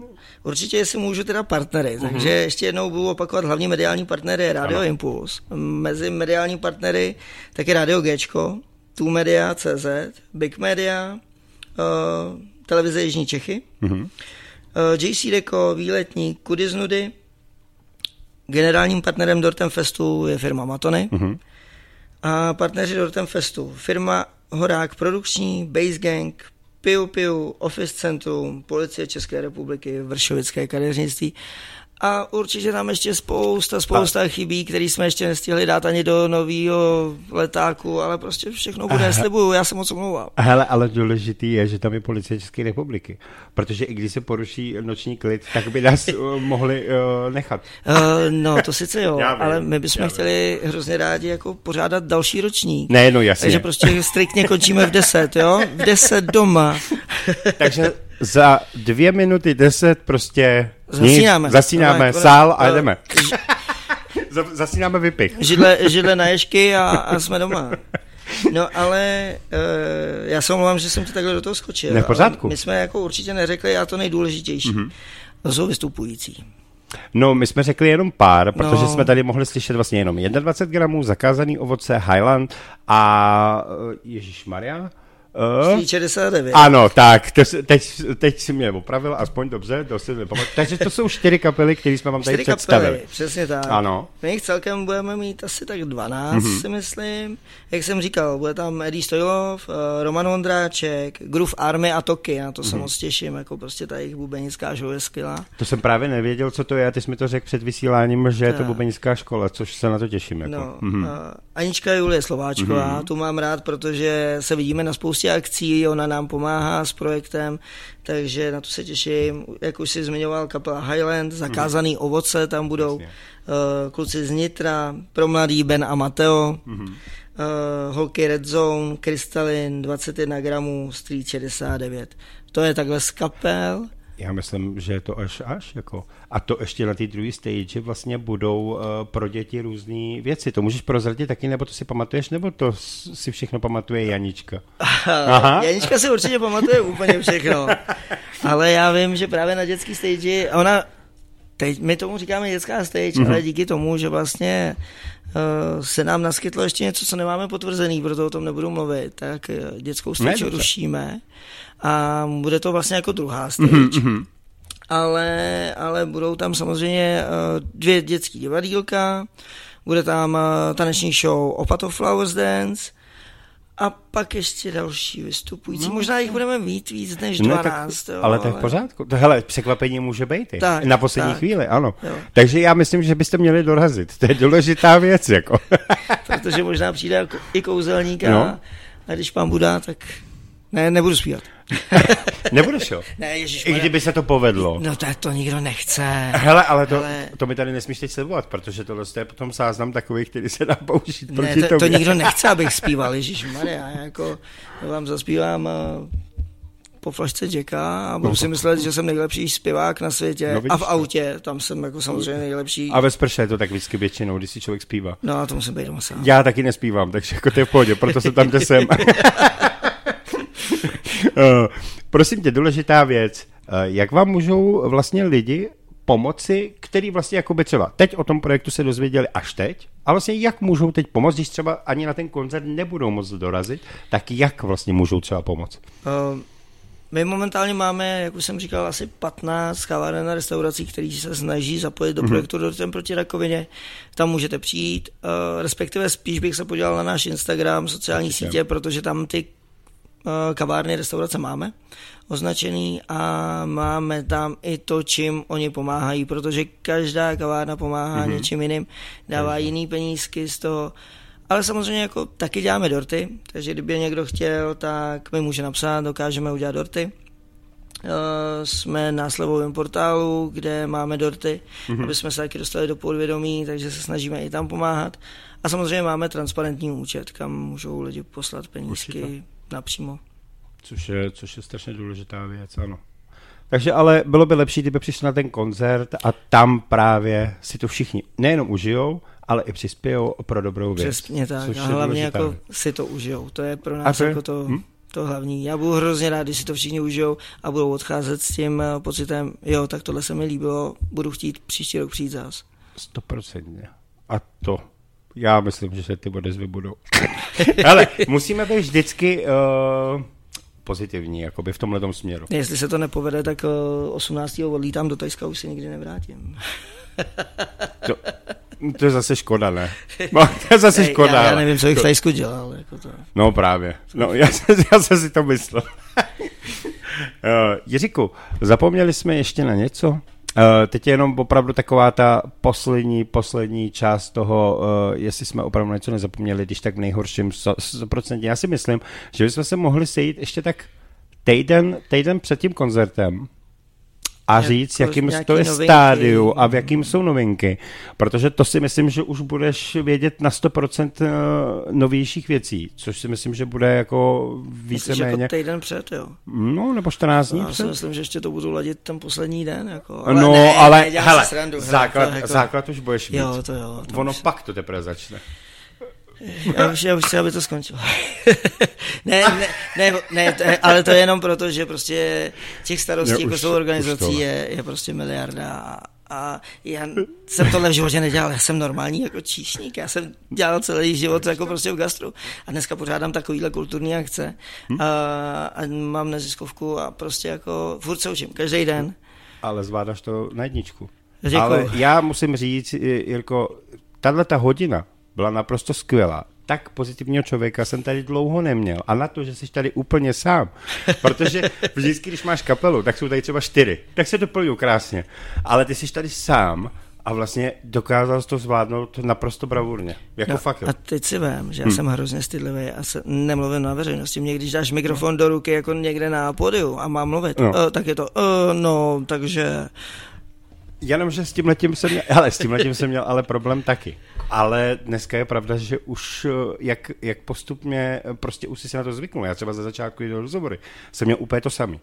určitě jestli můžu teda partnery, Mhm. takže ještě jednou budu opakovat, hlavní mediální partnery je Radio Impuls, mezi mediální partnery taky Radio Gčko, Tu Media, CZ, Big Media, uh, televize Jižní Čechy, Mhm. uh, JC Deco, Výletní, Kudy z Nudy, generálním partnerem Dortem Festu je firma Matony, Mhm. a partneři Dortem Festu, firma Horák Produkční, Base Gang, Piu Piu, Office Centrum, Policie České republiky, Vršovické kadeřnictví a určitě tam ještě spousta, spousta chybí, které jsme ještě nestihli dát ani do nového letáku, ale prostě všechno bude, slibuju, já se moc omlouvám. hele, ale důležitý je, že tam je policie České republiky. Protože i když se poruší noční klid, tak by nás uh, mohli uh, nechat. Uh, no, to sice jo, Já vím, ale my já bychom vím. chtěli hrozně rádi jako pořádat další ročník. Ne, no jasně. Takže prostě striktně končíme v 10, jo? V 10 doma. Takže za dvě minuty deset prostě Zasínáme. Nic, zasínáme sál a eh, jdeme. Za- Zasínáme vypich. židle, židle na ježky a, a jsme doma. No ale uh, já se omlouvám, že jsem ti takhle do toho skočil. Ne, v pořádku. My jsme jako určitě neřekli a to nejdůležitější. Mm-hmm. To jsou vystupující. No, my jsme řekli jenom pár, protože No. jsme tady mohli slyšet vlastně jenom 21 gramů, zakázaný ovoce, Highland a Ježíš Maria. Uh, 69. ano, tak, to, teď, teď si mě opravil, aspoň dobře, to si nepamatuju. Takže to jsou čtyři kapely, které jsme vám tady Čtyři představili. kapely, přesně tak. Ano. My jich celkem budeme mít asi tak 12, mm-hmm. si myslím. Jak jsem říkal, bude tam Eddie Stojlov, eh, Roman Vondráček, Groove Army a Toky, na to se moc těším, jako prostě ta jejich bubenická show je skvělá. To jsem právě nevěděl, co to je, a ty jsi mi to řekl před vysíláním, že je to Tak. bubenická škola, což se na to těším. Jako. No, Mhm. uh, Anička Julie Slováčková, tu mám rád, protože se vidíme na spoustě akcí, ona nám pomáhá s projektem, takže na to se těším. Jak už si zmiňoval, kapela Highland, zakázaný ovoce tam budou, uh, kluci z Nitra, pro mladý Ben a Mateo, uh, holky Red Zone, Krystalin, 21 gramů, Street 69. To je takhle z kapel. Já myslím, že je to až až. Jako. A to ještě na té druhé stage vlastně budou uh, pro děti různé věci. To můžeš prozradit taky, nebo to si pamatuješ, nebo to si všechno pamatuje Janička? Aha. Janička si určitě pamatuje úplně všechno. Ale já vím, že právě na dětský stage, ona, teď my tomu říkáme dětská stage, mm-hmm. ale díky tomu, že vlastně se nám naskytlo ještě něco, co nemáme potvrzený, proto o tom nebudu mluvit, tak uh, dětskou stage rušíme a bude to vlastně jako druhá stage. Mm-hmm. Ale, ale budou tam samozřejmě uh, dvě dětský divadílka, bude tam taneční show Opato Flowers Dance a pak ještě další vystupující. No, Možná jich budeme mít víc než 12. tak, jo, ale to je v pořádku. To, hele, překvapení může být. Tak, na poslední tak. chvíli, ano. Jo. Takže já myslím, že byste měli dorazit. To je důležitá věc. Jako. Protože možná přijde jako i kouzelník a, No. a když pán Buda, tak ne, nebudu zpívat. Nebudeš jo? Ne, ježiš, I kdyby se to povedlo. No tak to nikdo nechce. Hele, ale to, Ale- to mi tady nesmíš teď slibovat, protože tohle je potom záznam takový, který se dá použít Ne, proti to, to tobě. nikdo nechce, abych zpíval, Ježíš Maria, jako já vám zaspívám uh, po flašce Jacka a budu si myslet, že jsem nejlepší zpěvák na světě No a v to. autě, tam jsem jako samozřejmě nejlepší. A ve sprše je to tak vždycky většinou, když si člověk zpívá. No a to musím být doma sám. Já taky nespívám, takže jako to je v pohodě, proto jsem tam, kde jsem. Eh, Prosím tě, důležitá věc. Eh, Jak vám můžou vlastně lidi pomoci, který vlastně jako by třeba teď o tom projektu se dozvěděli až teď, a vlastně jak můžou teď pomoct, když třeba ani na ten koncert nebudou moc dorazit, tak jak vlastně můžou třeba pomoct? Uh, my momentálně máme, jak už jsem říkal, asi 15 kaváren a restaurací, které se snaží zapojit do projektu Dortem proti rakovině. Tam můžete přijít, uh, respektive spíš bych se podíval na náš Instagram, sociální Určitě. sítě, protože tam ty kavárny, restaurace máme označený a máme tam i to, čím oni pomáhají, protože každá kavárna pomáhá mm-hmm. něčím jiným, dává jiný penízky z toho, ale samozřejmě jako taky děláme dorty, takže kdyby někdo chtěl, tak mi může napsat, dokážeme udělat dorty. Uh, jsme na slevovém portálu, kde máme dorty, mm-hmm. aby jsme se taky dostali do podvědomí, takže se snažíme i tam pomáhat. A samozřejmě máme transparentní účet, kam můžou lidi poslat penízky Určitě. Napřímo. Což je, což je strašně důležitá věc, ano. Takže ale bylo by lepší, kdyby přišli na ten koncert a tam právě si to všichni nejenom užijou, ale i přispějou pro dobrou věc. Přesně tak. což A hlavně jako věc. si to užijou. To je pro nás to je- jako to, hm? to hlavní. Já budu hrozně rád, když si to všichni užijou a budou odcházet s tím eh, pocitem, jo, tak tohle se mi líbilo, budu chtít příští rok přijít zás. Stoprocentně. A to, já myslím, že se ty odezvy budou. Ale musíme být vždycky uh, pozitivní, jakoby v tomhle směru. Jestli se to nepovede, tak eh, 18. odlítám do Tajska, už se nikdy nevrátím. To, to je zase škoda, ne? No, to je zase škoda. já, já nevím, co bych v Tajsku dělal. Jako to. No právě. No, já, jsem, já jsem si to myslel. Uh, Jiříku, zapomněli jsme ještě na něco? Uh, teď je jenom opravdu taková ta poslední, poslední část toho, uh, jestli jsme opravdu něco nezapomněli, když tak v nejhorším 100%. Já si myslím, že bychom se mohli sejít ještě tak týden, týden před tím koncertem a Jako říct, jakým nějaký to je novinky. stádiu a v jakým jsou novinky. Protože to si myslím, že už budeš vědět na 100% eh, novějších věcí, což si myslím, že bude jako Myslíš víceméně, jako týden před, jo. no nebo 14 dní Já si před. myslím, že ještě to budu ladit ten poslední den. Jako. no, ne, ale ne, hele, si srandu, hele, základ, to jako- základ už budeš mít. Jo, to jo. To ono už- pak to teprve začne. Já už, já už chci, aby to skončilo. ne, ne, ne, ne to je, ale to je jenom proto, že prostě těch starostí, Ne, jako už- jsou organizací, je, je prostě miliarda. A, a já jsem tohle v životě nedělal, já jsem normální jako číšník, já jsem dělal celý život jako prostě v gastru a dneska pořádám takovýhle kulturní akce Hm? a, a mám neziskovku a prostě jako furt se učím, každý den. Ale zvládáš to na jedničku. Děkuju. Ale já musím říct, Jirko, tahle ta hodina byla naprosto skvělá. Tak pozitivního člověka jsem tady dlouho neměl. A na to, že jsi tady úplně sám. Protože vždycky, když máš kapelu, tak jsou tady třeba čtyři. Tak se doplňují krásně. Ale ty jsi tady sám a vlastně dokázal to zvládnout naprosto bravurně. Jako No, fakt. jo. a teď si vím, že já jsem hrozně stydlivý a se, nemluvím na veřejnosti. Mě když dáš mikrofon do ruky jako někde na pódiu a mám mluvit, No. no. tak je to, uh, no, takže Jenom, že s tím letím jsem měl, hele, s tím letím jsem měl ale problém taky. Ale dneska je pravda, že už eh, jak, jak postupně eh, prostě už si si na to zvyknul. Já třeba za začátku do rozhovory jsem měl úplně to samý.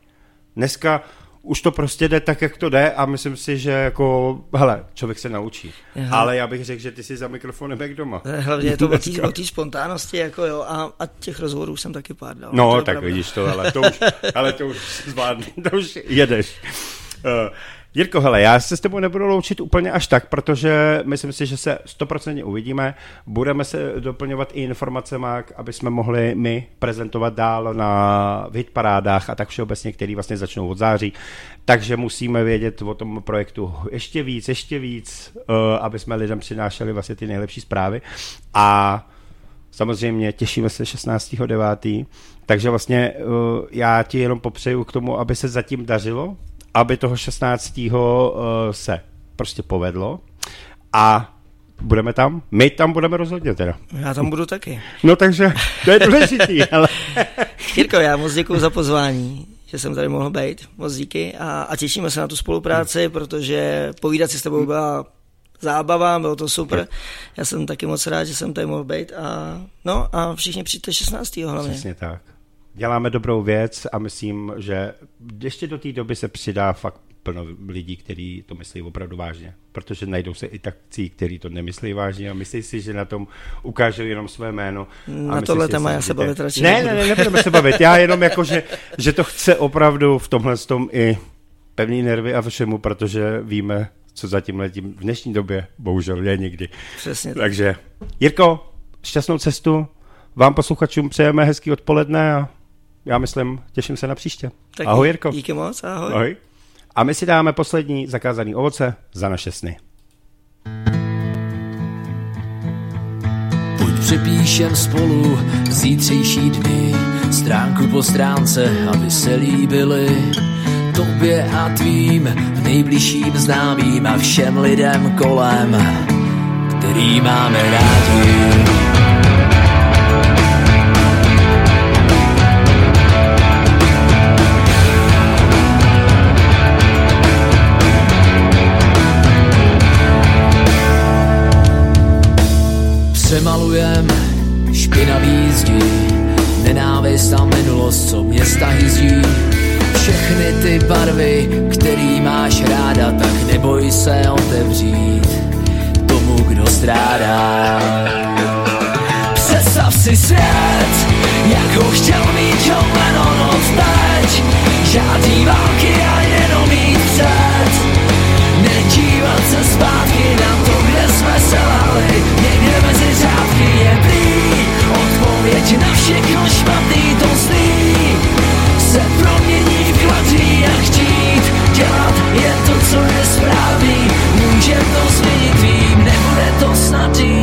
Dneska už to prostě jde tak, jak to jde a myslím si, že jako, hele, člověk se naučí. Aha. Ale já bych řekl, že ty jsi za mikrofonem jak doma. eh, hlavně je to o té- spontánnosti, jako jo, a, a těch rozhovorů jsem taky pár dal. No, tak pravda. vidíš to, ale to už, ale to už zvládne, to už jedeš. Uh, Jirko, hele, já se s tebou nebudu loučit úplně až tak, protože myslím si, že se stoprocentně uvidíme. Budeme se doplňovat i informacemi, aby jsme mohli my prezentovat dál na hitparádách a tak všeobecně, který vlastně začnou od září. Takže musíme vědět o tom projektu ještě víc, ještě víc, uh, aby jsme lidem přinášeli vlastně ty nejlepší zprávy. A Samozřejmě těšíme se 16.9. Takže vlastně uh, já ti jenom popřeju k tomu, aby se zatím dařilo, aby toho 16. Uh, se prostě povedlo a budeme tam. My tam budeme rozhodně teda. Já tam budu taky. No takže to je důležitý, ale Jirko, já moc děkuji za pozvání, že jsem tady mohl být. Moc díky a, a těšíme se na tu spolupráci, protože povídat si s tebou byla zábava, bylo to super. Já jsem taky moc rád, že jsem tady mohl být a no a všichni přijďte 16. hlavně. přesně tak. Děláme dobrou věc a myslím, že ještě do té doby se přidá fakt plno lidí, kteří to myslí opravdu vážně. Protože najdou se i takcí, kteří to nemyslí vážně a myslí si, že na tom ukážou jenom své jméno. Na tohle si, téma já se bavit radši Ne, ne, ne, nebudeme se bavit. Já jenom jako, že, že to chce opravdu v tomhle tom i pevný nervy a všemu, protože víme, co za tím letím v dnešní době bohužel je nikdy. Přesně tak. Takže Jirko, šťastnou cestu, vám posluchačům přejeme hezký odpoledne a já myslím, těším se na příště. Tak ahoj Jirko. Díky moc, ahoj. Ahoj. A my si dáme poslední zakázaný ovoce za naše sny. Pojď přepíšem spolu zítřejší dny, stránku po stránce, aby se líbily tobě a tvým nejbližším známým a všem lidem kolem, který máme rádi. Přemalujem špinavý zdi, nenávist a minulost, co mě stahyzdí. Všechny ty barvy, který máš ráda, tak neboj se otevřít tomu, kdo strádá. Představ si svět, jak ho chtěl mít John Lennon odteď. Žádný války a jenom jít před. Nedívat se zpátky na to, kde jsme selhali Někde řádky je prý Odpověď na všechno špatný to zlý. Se promění v kladří a chtít Dělat je to, co je správný. Můžem to změnit, vím, nebude to snadný